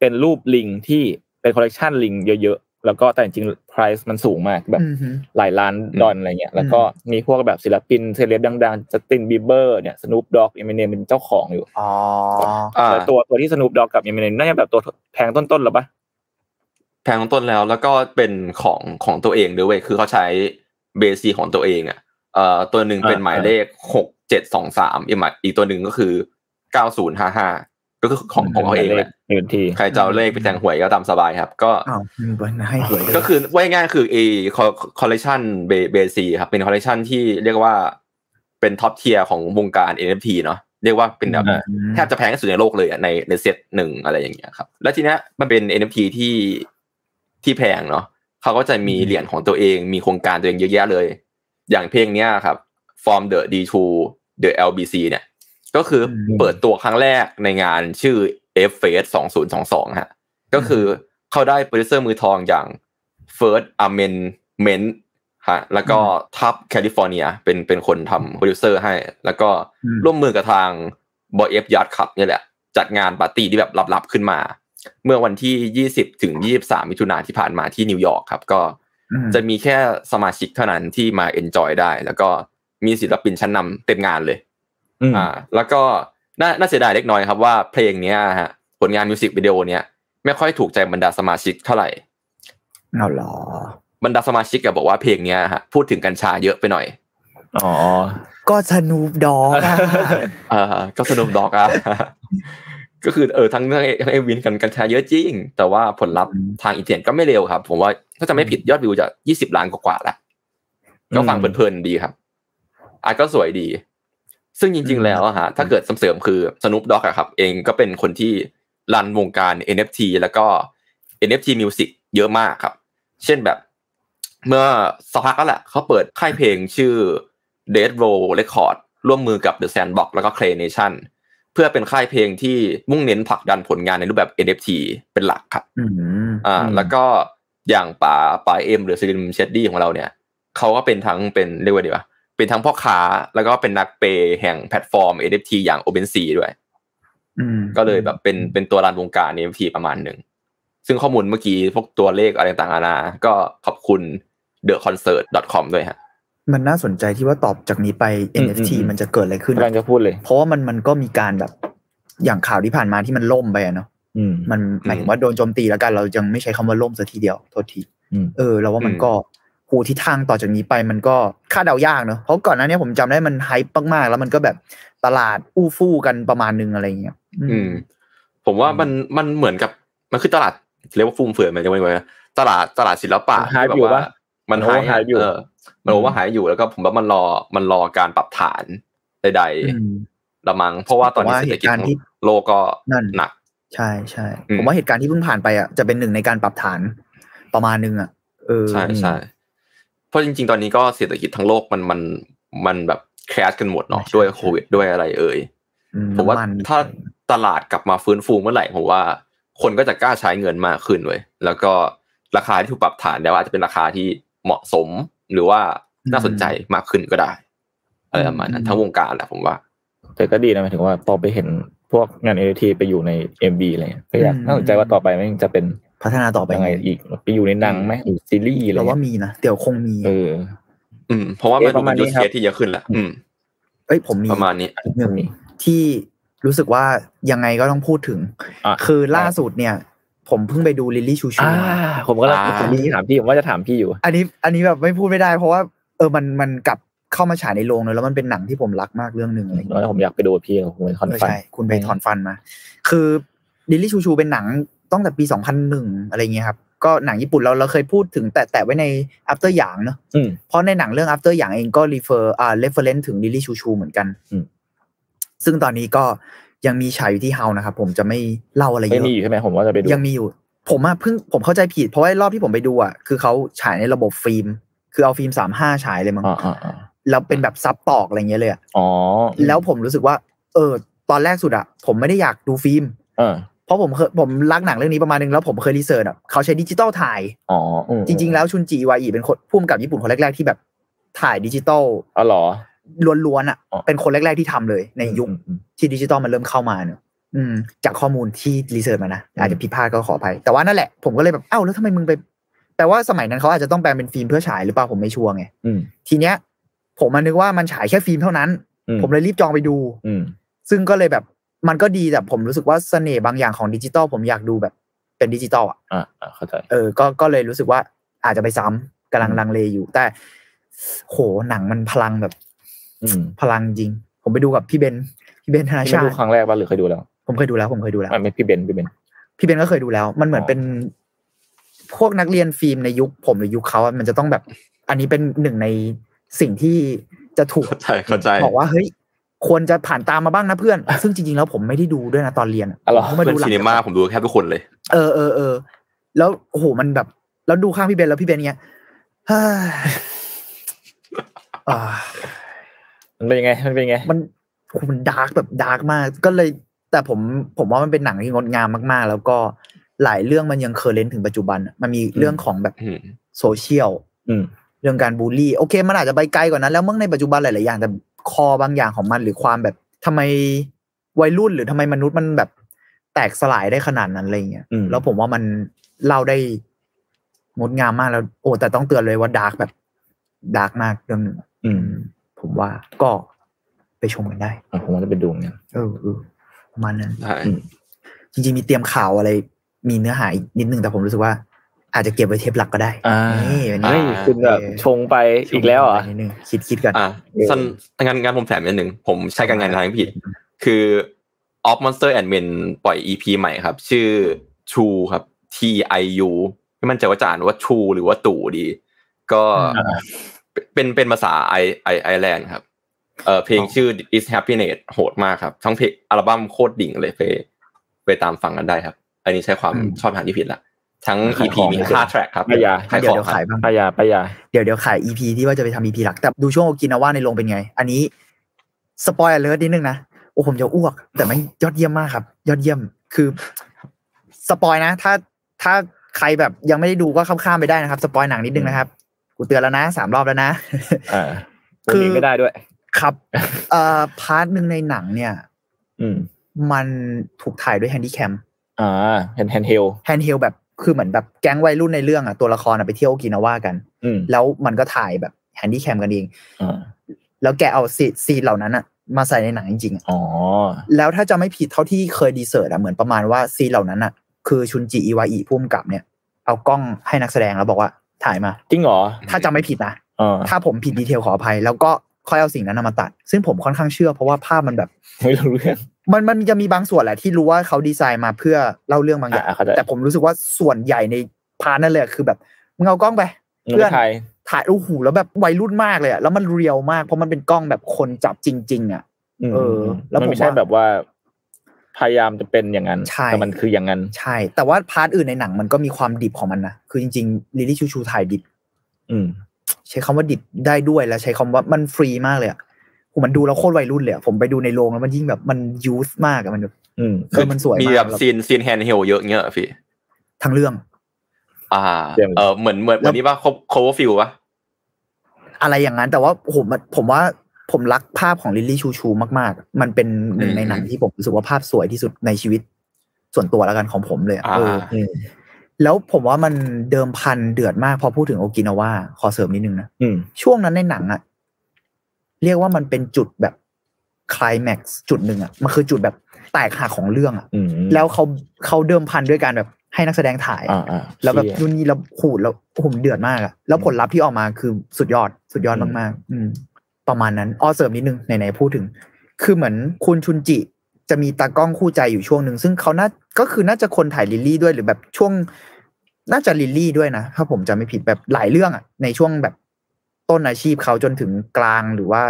เป็นรูปลิงที่เป็นคอลเลกชันลิงเยอะๆแล้วก็แต่จริงๆ price มันสูงมากแบบอืมฮึหลายล้านดอลอะไรเงี้ยแล้วก็มีพวกแบบศิลปินเซเลบดังๆ Justin Bieber เนี่ย Snoop Dogg Eminem เป็นเจ้าของอยู่อ๋ออ่าแต่ตัวตัวที่สนุปด็อกกับเอมิเนมน่าจะแบบตัวแพงต้นๆหรอปะแพงต้นแล้วแล้วก็เป็นของของตัวเองด้วยเว้ยคือเขาใช้ BAYC ของตัวเองอะเอ่อตัวหนึ่งเป็นหมายเลขหกเจ็ดสองสามอีกหมายอีกตัวหนึ่งก็คือเก้าศูนย์ห้าห้า ก็คือของของเขาเองแหละหนึ่งทีใครจะเอาเลขไปแทงหวยก็ตามสบายครับ ก็อ้ามีบอกใบ้หวยด้วยก็คือว่าง่ายๆคือเอคอลเลคชันเบ BAYC ครับเป็นคอลเลคชันที่เรียกว่าเป็น top tier ของวงการ NFT เนาะเรียกว่าเป็นแบบอ่าแทบจะแพงที่สุดในโลกเลยอะในในเซตหนึ่งอะไรอย่างเงี้ยครับ แล้วทีเนี้ยมันเป็น NFT ที่ที่แพงเนาะเขาก็จะมีเหรียญของตัวเอง มีโครงการตัวเองเยอะแยะเลย อย่างเพลงเนี้ยครับ From the D to the LBC เนี่ย ก็คือเปิดตัวครั้งแรกในงานชื่อ ApeFest 2022 ฮะ ก็คือเขาได้โปรดิวเซอร์มือทองอย่าง First Amendment ฮะแล้วก็ทับแคลิฟอร์เนียเป็นเป็นคนทำโปรดิวเซอร์ให้ แล้วก็อืมร่วมมือกับทาง Bored Ape Yacht Club เนี่ยแหละ จัดงานปาร์ตี้ที่แบบลับๆขึ้นมา เมื่อวันที่ 20 ถึง 23 มิถุนายนที่ผ่านมาที่นิวยอร์กครับ ก็อืมจะมีแค่สมาชิกเท่านั้นที่มา enjoy ได้ แล้วก็มีศิลปินชั้นนำเต็มงานเลย อืมอ่า แล้วก็น่าน่าเสียดายเล็กน้อยครับว่าเพลงเนี้ยฮะผลงานมิวสิกวิดีโอเนี้ยไม่ค่อยถูกใจบรรดาสมาชิกเท่าไหร่เอาเหรอบรรดาสมาชิกอะบอกว่าเพลงเนี้ยฮะพูดถึงกัญชาเยอะไปหน่อยอ๋อ ก็สนูปดอกอะอ่าก็สนุกดอกอะก็คือเออทั้งทั้งทั้งเอวินกันกัญชาเยอะจริง แต่ว่าผลลัพธ์ทางอินเทอร์เน็ตก็ไม่เร็วครับ ผมว่าถ้าจะไม่ผิดยอดวิวจะยี่สิบล้านกว่าๆแล้วก็ฟังเพลินๆดีครับอาร์ตก็สวยดี ซึ่งจริง ๆ แล้วอะฮะถ้าเกิดเสริมๆคือสนุปด็อกอะครับ เองก็เป็นคนที่รันวงการ NFT แล้วก็ NFT Music เยอะมากครับ เช่นแบบ เมื่อสักพักแล้วแหละเขาเปิดค่ายเพลงชื่อ Dead Row Record ร่วมมือกับ The Sandbox แล้วก็ Clay Nation เพื่อเป็นค่ายเพลงที่มุ่งเน้นผลักดันผลงานในรูปแบบ NFT เป็นหลักครับอืมอ่าอืมแล้วก็อย่างป๋าป๋าเอ็มหรือ Slim Shady ของเราเนี่ยเขาก็เป็นทั้งเป็นเรียกว่าดีกว่า เป็นทั้งพ่อค้าแล้วก็เป็นนักเปย์แห่งแพลตฟอร์ม NFT อย่าง OpenSea ด้วยอืมก็เลยแบบเป็นเป็นตัว run วงการ NFT ประมาณหนึ่ง ซึ่งข้อมูลเมื่อกี้พวกตัวเลขอะไรต่างๆนานาก็ขอบคุณ theconcert.com ด้วยฮะมันน่าสนใจที่ว่าต่อจากนี้ไปอืม NFT อืมอืมมันจะเกิดอะไรขึ้นกำลังจะพูดเลย เพราะว่ามันมันก็มีการแบบอย่างข่าวที่ผ่านมาที่มันล่มไปอะเนาะอืมมันหมายถึงว่าโดนโจมตีแล้วกันเรายังไม่ใช้คำว่าล่มสัทีเดียวโทษทีอืมเออเราว่ามันอืม ก็หูทิศทางต่อจากนี้ไปมันก็คาดเดายากเนาะเพราะก่อนหน้านี้ผมจำได้มันไฮป์มากๆ แล้วมันก็แบบตลาดอู้ฟู่กันประมาณนึงอะไรเงี้ยอืม ผมว่ามันมันเหมือนกับมันคือตลาดเรียกว่าฟุ่มเฟือยมันจะไม่ไหวตลาดตลาดศิลปะมันหายที่อยู่แบบว่าปะมันมันหายหายอยู่เออมันบอกว่าหายอยู่แล้วก็ผมว่ามันรอมันรอการปรับฐานใดอืมๆละมัง เพราะว่าตอนนี้ผมว่าเศรษฐกิจเหตุการณ์ทั้งที่โลกก็นั่นหนัก ใช่ใช่อืมผมว่าเหตุการณ์ที่เพิ่งผ่านไปอะจะเป็นหนึ่งในการปรับฐานประมาณนึงอะเออใช่ใช่เพ ราะจริง ๆ ตอนนี้ก็เศรษฐกิจทั้งโลกมันมันมันแบบแครชกันหมดเนาะด้วยโควิดด้วยอะไรเอ่ยอืผมว่าน้ำนถ้าตลาดกลับมาฟื้นฟูเมื่อไหร่ผมว่าคนก็จะกล้าใช้เงินมากขึ้นเว้ยแล้วก็ราคาที่ถูกปรับฐานแล้วอาจจะเป็นราคาที่เหมาะสมหรือว่าน่าสนใจมากขึ้นก็ได้อะไรประมาณนั้นทั้งวงการแหละผมว่า แต่ก็ดีนะหมายถึงว่าพอไปเห็นพวกงาน NFT ไปอยู่ใน MV อะไรเงี้ยก็อยากอืมน่าสนใจว่าต่อไปมันจะเป็น พัฒนาต่อไปยังไงอีกไปอยู่ในหนังไหมหรือซีรีส์อะไรเราว่าเงี้ยมีนะเดี๋ยวคงมีเออ อืม เพราะว่ามันเอ๊ะประมาณดูนี้ยูครับเคสที่เยอะขึ้นแหละอืม เอ้ยผมมีประมาณนี้อีกหนึ่งที่รู้สึกว่ายังไงก็ต้องพูดถึงอะคือล่าสุดเนี่ย ผมเพิ่งไปดูลิลลี่ชูชูอ่ามาผมก็เลยอ่าผมมีถามพี่ผมว่าจะถามพี่อยู่ อันนี้ อันนี้แบบไม่พูดไม่ได้ เพราะว่าเออมันมันกลับเข้ามาฉายในโรงเลยแล้วมันเป็นหนังที่ผมรักมากเรื่องหนึ่งอะไรอย่างเงี้ยแล้วผมอยากไปดูกับพี่ผมเป็นคอนเออฟันใช่คุณไปถอนฟันมา คือลิลลี่ชูชูเป็นหนัง ตั้งแต่ปี2001อะไรเงี้ยครับก็หนังญี่ปุ่นเราเราเคยพูดถึงแต่แต่ไว้ใน after หยางเนอะอืมเพราะในหนังเรื่อง after หยางเองก็ refer อ่า reference ถึงลิลลี่ชูชูเหมือนกันอืมซึ่งตอนนี้ก็ยังมีฉายอยู่ที่เฮานะครับผมจะไม่เล่าอะไรเยไม่อะมีอยู่ใช่ไหมผมว่าจะไปดูยังมีอยู่ ผมอะเพิ่งผมเข้าใจผิดเพราะว่ารอบที่ผมไปดูอะคือเขาฉายในระบบฟิล์ม คือเอาฟิล์มสามห้าฉายเลยมั้งอ่าอ่าอ่าแล้วเป็นแบบซับตอกอะไรเงี้ยเลยอะอ๋อแล้วผมรู้สึกว่า เออ ตอนแรกสุดอะผมไม่ได้อยากดูฟิล์ม เออเพราะผมเคยผมรักหนังเรื่องนี้ประมาณนึงแล้วผมเคย research อะเขาใช้ดิจิตอลถ่ายอ๋ออืมจริง ๆ แล้วชุนจิอิวาอิเป็นผู้กำกับญี่ปุ่นคนแรกๆที่แบบถ่ายดิจิตอลอ๋อเหรอล้วนๆอะอ๋อเป็นคนแรก ๆที่ทำเลยในยุคอืมอืมที่ดิจิตอลมันเริ่มเข้ามาเนอะอืมจากข้อมูลที่ research มานะอาจจะผิดพลาดก็ขออภัยแต่ว่านั่นแหละผมก็เลยแบบเอ้าแล้วทำไมมึงไปแปลว่าสมัยนั้นเขาอาจจะต้องแปลงเป็นฟิล์มเพื่อฉายหรือเปล่าผมไม่ชัวร์ไงอืมทีเนี้ย ผมมันนึกว่ามันฉายแค่ฟิล์มเท่านั้นอืมผมเลยรีบจองไปดู อืมซึ่งก็เลยแบบ มันก็ดีแต่ผมรู้สึกว่าเสน่ห์บางอย่างของดิจิตอลผมอยากดูแบบเป็นดิจิตอลอะอ่าอ่าเข้าใจเออก็ก็เลยรู้สึกว่าอาจจะไปซ้ำกำลังลังเลอยู่ แต่ โหหนังมันพลังแบบ อืมพลังจริง ผมไปดูกับพี่เบนพี่เบนธนาที่ชาไม่ดูติครั้งแรกป่ะหรือเคยดูแล้ว ผมเคยดูแล้ว ผมเคยดูแล้วไม่ไม่พี่เบนพี่เบนพี่เบนก็เคยดูแล้ว มันเหมือนอ๋อเป็น พวกนักเรียนฟิล์มในยุคผมหรือยุคเขาอะมันจะต้องแบบ อันนี้เป็นหนึ่งในสิ่งที่จะถูกเข้าใจเข้าใจบอกว่าเฮ้ย ควรจะผ่านตามมาบ้างนะเพื่อน ซึ่งจริงๆแล้วผมไม่ได้ดูด้วยนะตอนเรียนอะอ๋อเหรอผมมาเพื่อดูนหลัซีงนีมาผมดูแค่ทุกคนเลย เออเออเออแล้วโอ้โหมันแบบ แล้วดูข้างพี่เบนแล้วพี่เบนเงี้ยเฮ้ยอ่ามันเป็นยังไง มันเป็นยังไง มันโอ้โหมัน dark แบบ dark มาก ก็เลย แต่ผมผมว่ามันเป็นหนังที่งดงามมากๆ แล้วก็หลายเรื่องมันยัง current ถึงปัจจุบันอะมันมีเรื่องของแบบอืมโซเชียลอืมเรื่องการบูลลี่ โอเค มันอาจจะไปไกลกว่านั้น แล้วเมื่อในปัจจุบันหลาย ๆ อย่างแต่ core บางอย่างของมันหรือความแบบทำไมวัยรุ่นหรือทำไมมนุษย์มันแบบแตกสลายได้ขนาดนั้นอะไรเงี้ยอืมแล้วผมว่ามันเล่าได้งดงามมากแล้ว โอ้แต่ต้องเตือนเลยว่า dark แบบ dark มากเรื่องหนึ่งอะอืม ผมว่าก็ไปชมกันได้อะผมว่าจะไปดูเหมือนกันเออเออประมาณนั้นใช่อืมจริงๆมีเตรียมข่าวอะไร มีเนื้อหาอีกนิดนึงแต่ผมรู้สึกว่า อาจจะเก็บไว้เทปหลักก็ได้อ่านี่วันเฮ้นี้ยคุณแบบชงไปอีกแล้วเหรอนิดนึงคิดคิดกันอะสั้นงานงานผมแถมนิดนึงผมใช้การงานทางผิด คือ Off Monster and Men ปล่อย EP ใหม่ครับ ชื่อ True ครับ T I U ไม่มั่นใจว่าจะอ่านว่า True หรือว่าตู่ดี ก็อ่าเป็นเป็นภาษาไอไอไอแลนด์ครับเออเพลงชื่อ Is Happiness โหดมากครับ ทั้งเพลงอัลบั้มโคตรดิ่งเลยไปไปตามฟังกันได้ครับ อันนี้ใช้ความอืมชอบทางที่ผิดละ ทั้งขาย EP ของมีไม่เสร็จห้าแทร็กครับไม่อยากขายเดี๋ขยวองเดี๋ยวครัขายบบ้างปายาปายาเดี๋ยวเดี๋ยวขาย EP ที่ว่าจะไปทำ EP หลักแต่ดูช่วงโอกินาว่าในโรงเป็นไง อันนี้สปอยเลอร์นิดนึงนะโอ้ผมจะอ้วก แต่มันยอดเยี่ยมมากครับ ยอดเยี่ยมคือสปอยนะ ถ้าถ้าใครแบบยังไม่ได้ดูก็ข้ามๆไปได้นะครับ สปอยหนังนิดนึงนะครับกูเตือนแล้วนะสามรอบแล้วนะอ่าคือณยิงไม่ได้ด้วย ครับเอ่อพาร์ทหนึ่งในหนังเนี่ย อืมมันถูกถ่ายด้วย handycam อ่าเห็น handheld handheld แบบ คือเหมือนแบบแก๊งวัยรุ่นในเรื่องอะตัวละครอะไปเที่ยวโอกินาว่ากันอืมแล้วมันก็ถ่ายแบบ handycam กันเองอ่าแล้วแกเอาซี scene เหล่านั้นอะมาใส่ในหนังจริงๆอะอ๋อแล้วถ้าจะไม่ผิดเท่าที่เคย research อะเหมือนประมาณว่า scene เหล่านั้นอะคือชุนจิอิวาอิผู้กำกับเนี่ย เอากล้องให้นักแสดงแล้วบอกว่าถ่ายมาจริงเหรอถ้าจำไม่ผิดนะอ่าถ้าผมผิด detail ขออภัย แล้วก็ค่อยเอาสิ่งนั้นนะมาตัด ซึ่งผมค่อนข้างเชื่อเพราะว่าภาพมันแบบไม่รู้เรื่อง มันมันจะมีบางส่วนแหละที่รู้ว่าเขาดีไซน์มาเพื่อเล่าเรื่องบางอย่างอ่าเข้าใจแต่ผมรู้สึกว่าส่วนใหญ่ใน part นั่นเลยอะคือแบบมึงเอากล้องไปเพื่อนไทยถ่ายโอ้โหแล้วแบบวัยรุ่นมากเลยอะแล้วมัน real มากเพราะมันเป็นกล้องแบบคนจับจริง ๆอะเออ แล้วมันผมไม่ใช่ว่าแบบว่าพยายามจะเป็นอย่างนั้นใช่แต่มันคืออย่างนั้น ใช่ แต่ว่า part อื่นในหนังมันก็มีความดิบของมันนะคือจริงๆลิลี่ชูชูถ่ายดิบอืมใช้คำว่าดิบได้ด้วยแล้วใช้คำว่ามันฟรีมากเลยอะ โหมันดูแล้วโคตรวัยรุ่นเลยอะผมไปดูในโรงแล้วมันยิ่งแบบมันยูสมากอะมันแบบอืมเออมันสวยมีมากแบบแล้วซีน scene handheld เยอะเงี้ยเหรอพี่ทั้งเรื่อง อ่าเดี๋ยวเออเหมือนเหมือนเหมือนนี้ป่ะ Cloverfield ป่ะอะไรอย่างนั้นแต่ว่าโอ้โหมันผมว่าผมรักภาพของลิลลี่ชูชูมาก ๆ มันเป็นหนึ่งในหนังที่ผมรู้สึกว่าภาพสวยที่สุดในชีวิตส่วนตัวแล้วกันของผมเลยอะอ่าเอออืมแล้วผมว่ามันเดิมพันเดือดมากพอพูดถึงโอกินาว่าขอเสริมนิดนึงนะอืมช่วงนั้นในหนังอะ เรียกว่ามันเป็นจุดแบบคลายแม็กซ์จุดหนึ่งอะมันคือจุดแบบแตกหักของเรื่องอะอืมแล้วเขาเขาเดิมพันด้วยการแบบให้นักแสดงถ่ายอ่าอ่าแล้วแบบเชี่ยนู่นนี่แล้วขูดแล้วผมเดือดมากอะแล้วผลลัพธ์ที่ออกมาคือสุดยอดสุดยอดอืมมากๆ อืม ประมาณนั้นอ้อเสริมนิดนึงไหนๆพูดถึง คือเหมือนคุณชุนจิจะมีตากล้องคู่ใจอยู่ช่วงหนึ่งซึ่งเขาน่าก็คือน่าจะคนถ่ายลิลลี่ด้วยหรือแบบช่วง น่าจะลิลลี่ด้วยนะถ้าผมจำไม่ผิดแบบหลายเรื่องอะในช่วงแบบ ต้นอาชีพเขาจนถึงกลางหรือว่า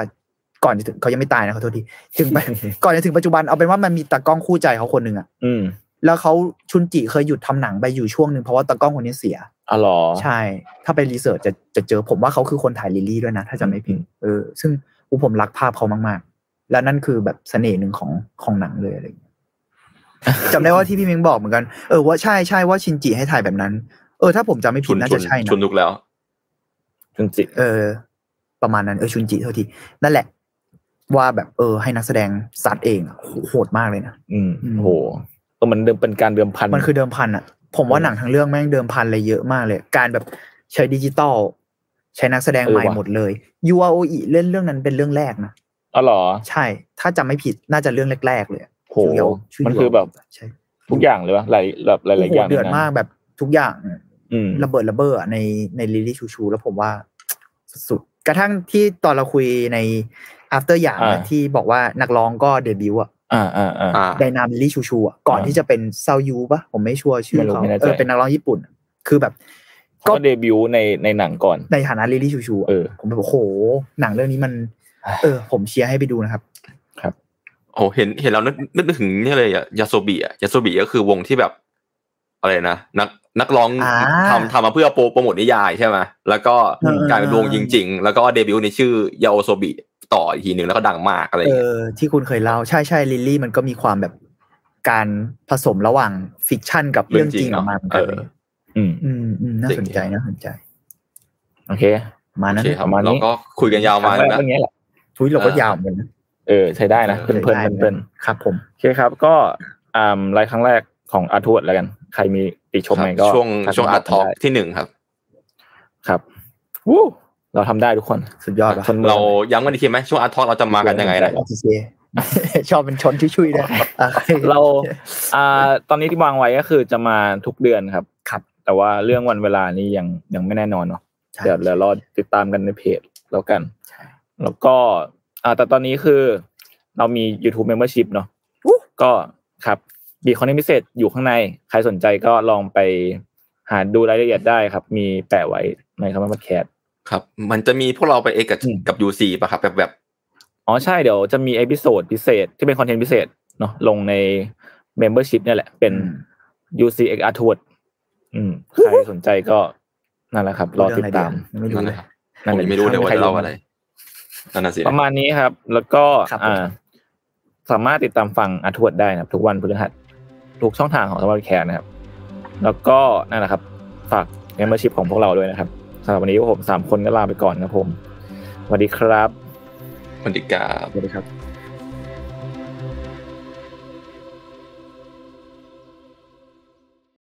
ก่อนจะถึงเขายังไม่ตายนะขอโทษทีถึงไปก่อนจะถึงปัจจุบันเอาเป็นว่ามันมีตากล้องคู่ใจเขาคนหนึ่งอะอืมแล้วเขาชุนจิเคยหยุดทำหนังไปอยู่ช่วงหนึ่งเพราะว่าตากล้องคนนี้เสียอ๋อเหรอใช่ ถ้าไป research จะจะเจอผมว่าเขาคือคนถ่ายลิลลี่ด้วยนะ ถ้าจำไม่ผิดเออซึ่งอูผมรักภาพเขามาก ๆ แล้วนั่นคือแบบเสน่ห์หนึ่งของของหนังเลยอะไรอย่างเงี้ยจำได้ว่าที่พี่เม้งบอกเหมือนกัน เออว่าใช่ใช่ว่าชินจิให้ถ่ายแบบนั้น เออถ้าผมจำไม่ผิชุดนน่าชุจะนใช่นะชุนลุกแล้ว จุนจิ เออ ประมาณนั้นเออชุนจิเท่าทีนั่นแหละ ว่าแบบเออ ให้นักแสดงซัดเองอะโหโหดมากเลยนะอืมอืมโหก็มันเดิมเป็นการเดิมพันมันคือเดิมพันอะผมว่าหนังทั้งเรื่องแม่งเดิมพันอะไรเยอะมากเลย การแบบใช้ดิจิตอลใช้นักแสดงใหม่หมดเลย UROE เล่นเรื่องนั้นเป็นเรื่องแรกนะอ๋อเหรอ ใช่ ถ้าจำไม่ผิดน่าจะเรื่องแรกๆเลยอะโหชื่อชื่มันคือแบบใช่ทุกอย่างเลยวะหลายแบบหลายๆอย่างโโเดือดลยนะมากแบบทุกอย่างอืม ระเบิดระเบ้ออะในในลิลี่ชูชู แล้วผมว่าสุดๆกระทั่งที่ตอนเราคุยใน after อย่างนะอ่าที่บอกว่านักร้องก็เดบิวต์อะอ่าอ่าอ่าอ่าไดนามลิลี่ชูชูอะก่อนอ่าที่จะเป็น Salyu ปะผมไม่ชัวร์ชื่อไม่รู้เขาไม่แน่ใจเออเป็นนักร้องญี่ปุ่น คือแบบ ก็เดบิวต์ในในหนังก่อนในฐานะลิลี่ชูชูอะเออผมแบบโอ้โห หนังเรื่องนี้มัน เออ ผมเชียร์ให้ไปดูนะครับโอ้เห็นเห็นแล้วนึกนึกถึงนี่เลยอะ YOASOBI อะ YOASOBI ก็คือวงที่แบบ อะไรนะนัก นักร้องอ่าทำทำมาเพื่อโปรโปรโมทนิยายใช่ไหมแล้วก็เออกลายเป็นวงจริง ๆ แล้วก็เดบิวต์ในชื่อ YOASOBI ต่ออีกทีหนึ่งแล้วก็ดังมากอะไรอเอย่างเงี้ยอที่คุณเคยเล่าใช่ใช่ลิลลี่มันก็มีความแบบการผสมระหว่างฟิกชันกับเรื่องจริงออกมาเหมือนเอกันอเลยอืมอืมอืมน่าจริงสนใจน่าสนใจ โอเค มาโอนั้นเคครับประมาณนี้เราก็คุยกันยาวมาครั้งแรนะกเรื่องนี้แหละทุยเราก็อ่ายยาวเหมือนกันนะเออใช้ได้นะเอเพลิอนเพลินได้เพลินครับ ผมโอเคครับ ก็อ่าไลฟ์ครั้งแรกของอาร์ทวดแล้วกัน ใครมี ติชมไหมก็ช่วงทักช่วงมาอาร์ตทอได้ที่หนึ่งครับ ครับวู้เราทำได้ทุกคนสุดยอดว่ะชนมือเราย้ำกันอีกทีไหมช่วงอาร์ตทอเราจะมากันยังไงนะโอเคชอบเป็นชนชุยๆด้วยอะเราอ่าตอนนี้ที่วางไว้ก็คือจะมาทุกเดือนครับครับ แต่ว่าเรื่องวันเวลานี้ยังยังไม่แน่นอนเนาะใช่เดี๋ยวเดี๋ยวรอติดตามกันในเพจแล้วกันใช่แล้วก็อ่าแต่ตอนนี้คือเรามี YouTube Membership เนาะก็ครับ มีคอนเทนต์พิเศษอยู่ข้างใน ใครสนใจก็ลองไปหาดูรายละเอียดได้ครับ มีแปะไว้ในคำว่าพอดแคสต์ครับ มันจะมีพวกเราไปเอกกับอืมกับยูซีป่ะครับแบบแบบอ๋อใช่เดี๋ยวจะมีเอพิโซดพิเศษที่เป็นคอนเทนต์พิเศษเนาะลงใน Membership เนี่ยแหละ เป็น UC X Art w o r d อืมใครสนใจก็นั่นแหละครับ รอติดตามไม่รู้นั่นเลแหยละครับนั่ผนมแหละยังไม่รู้เลยว่าใคจะเล่าอะไรนั่นน่ะสิประมาณนี้ครับ แล้วก็ครับผมอ่า สามารถติดตามฟังอาร์ทวดได้นะครับ ทุกวันพฤหัส ทุกช่องทางของสมาร์ทแคร์นะครับ แล้วก็นั่นแหละครับ ฝากเงินมาชิปของพวกเราด้วยนะครับสำหรับวันนี้ผมสามคนก็ลาไปก่อนครับผมสวัสดีครับมันติกาสวัสดีครับ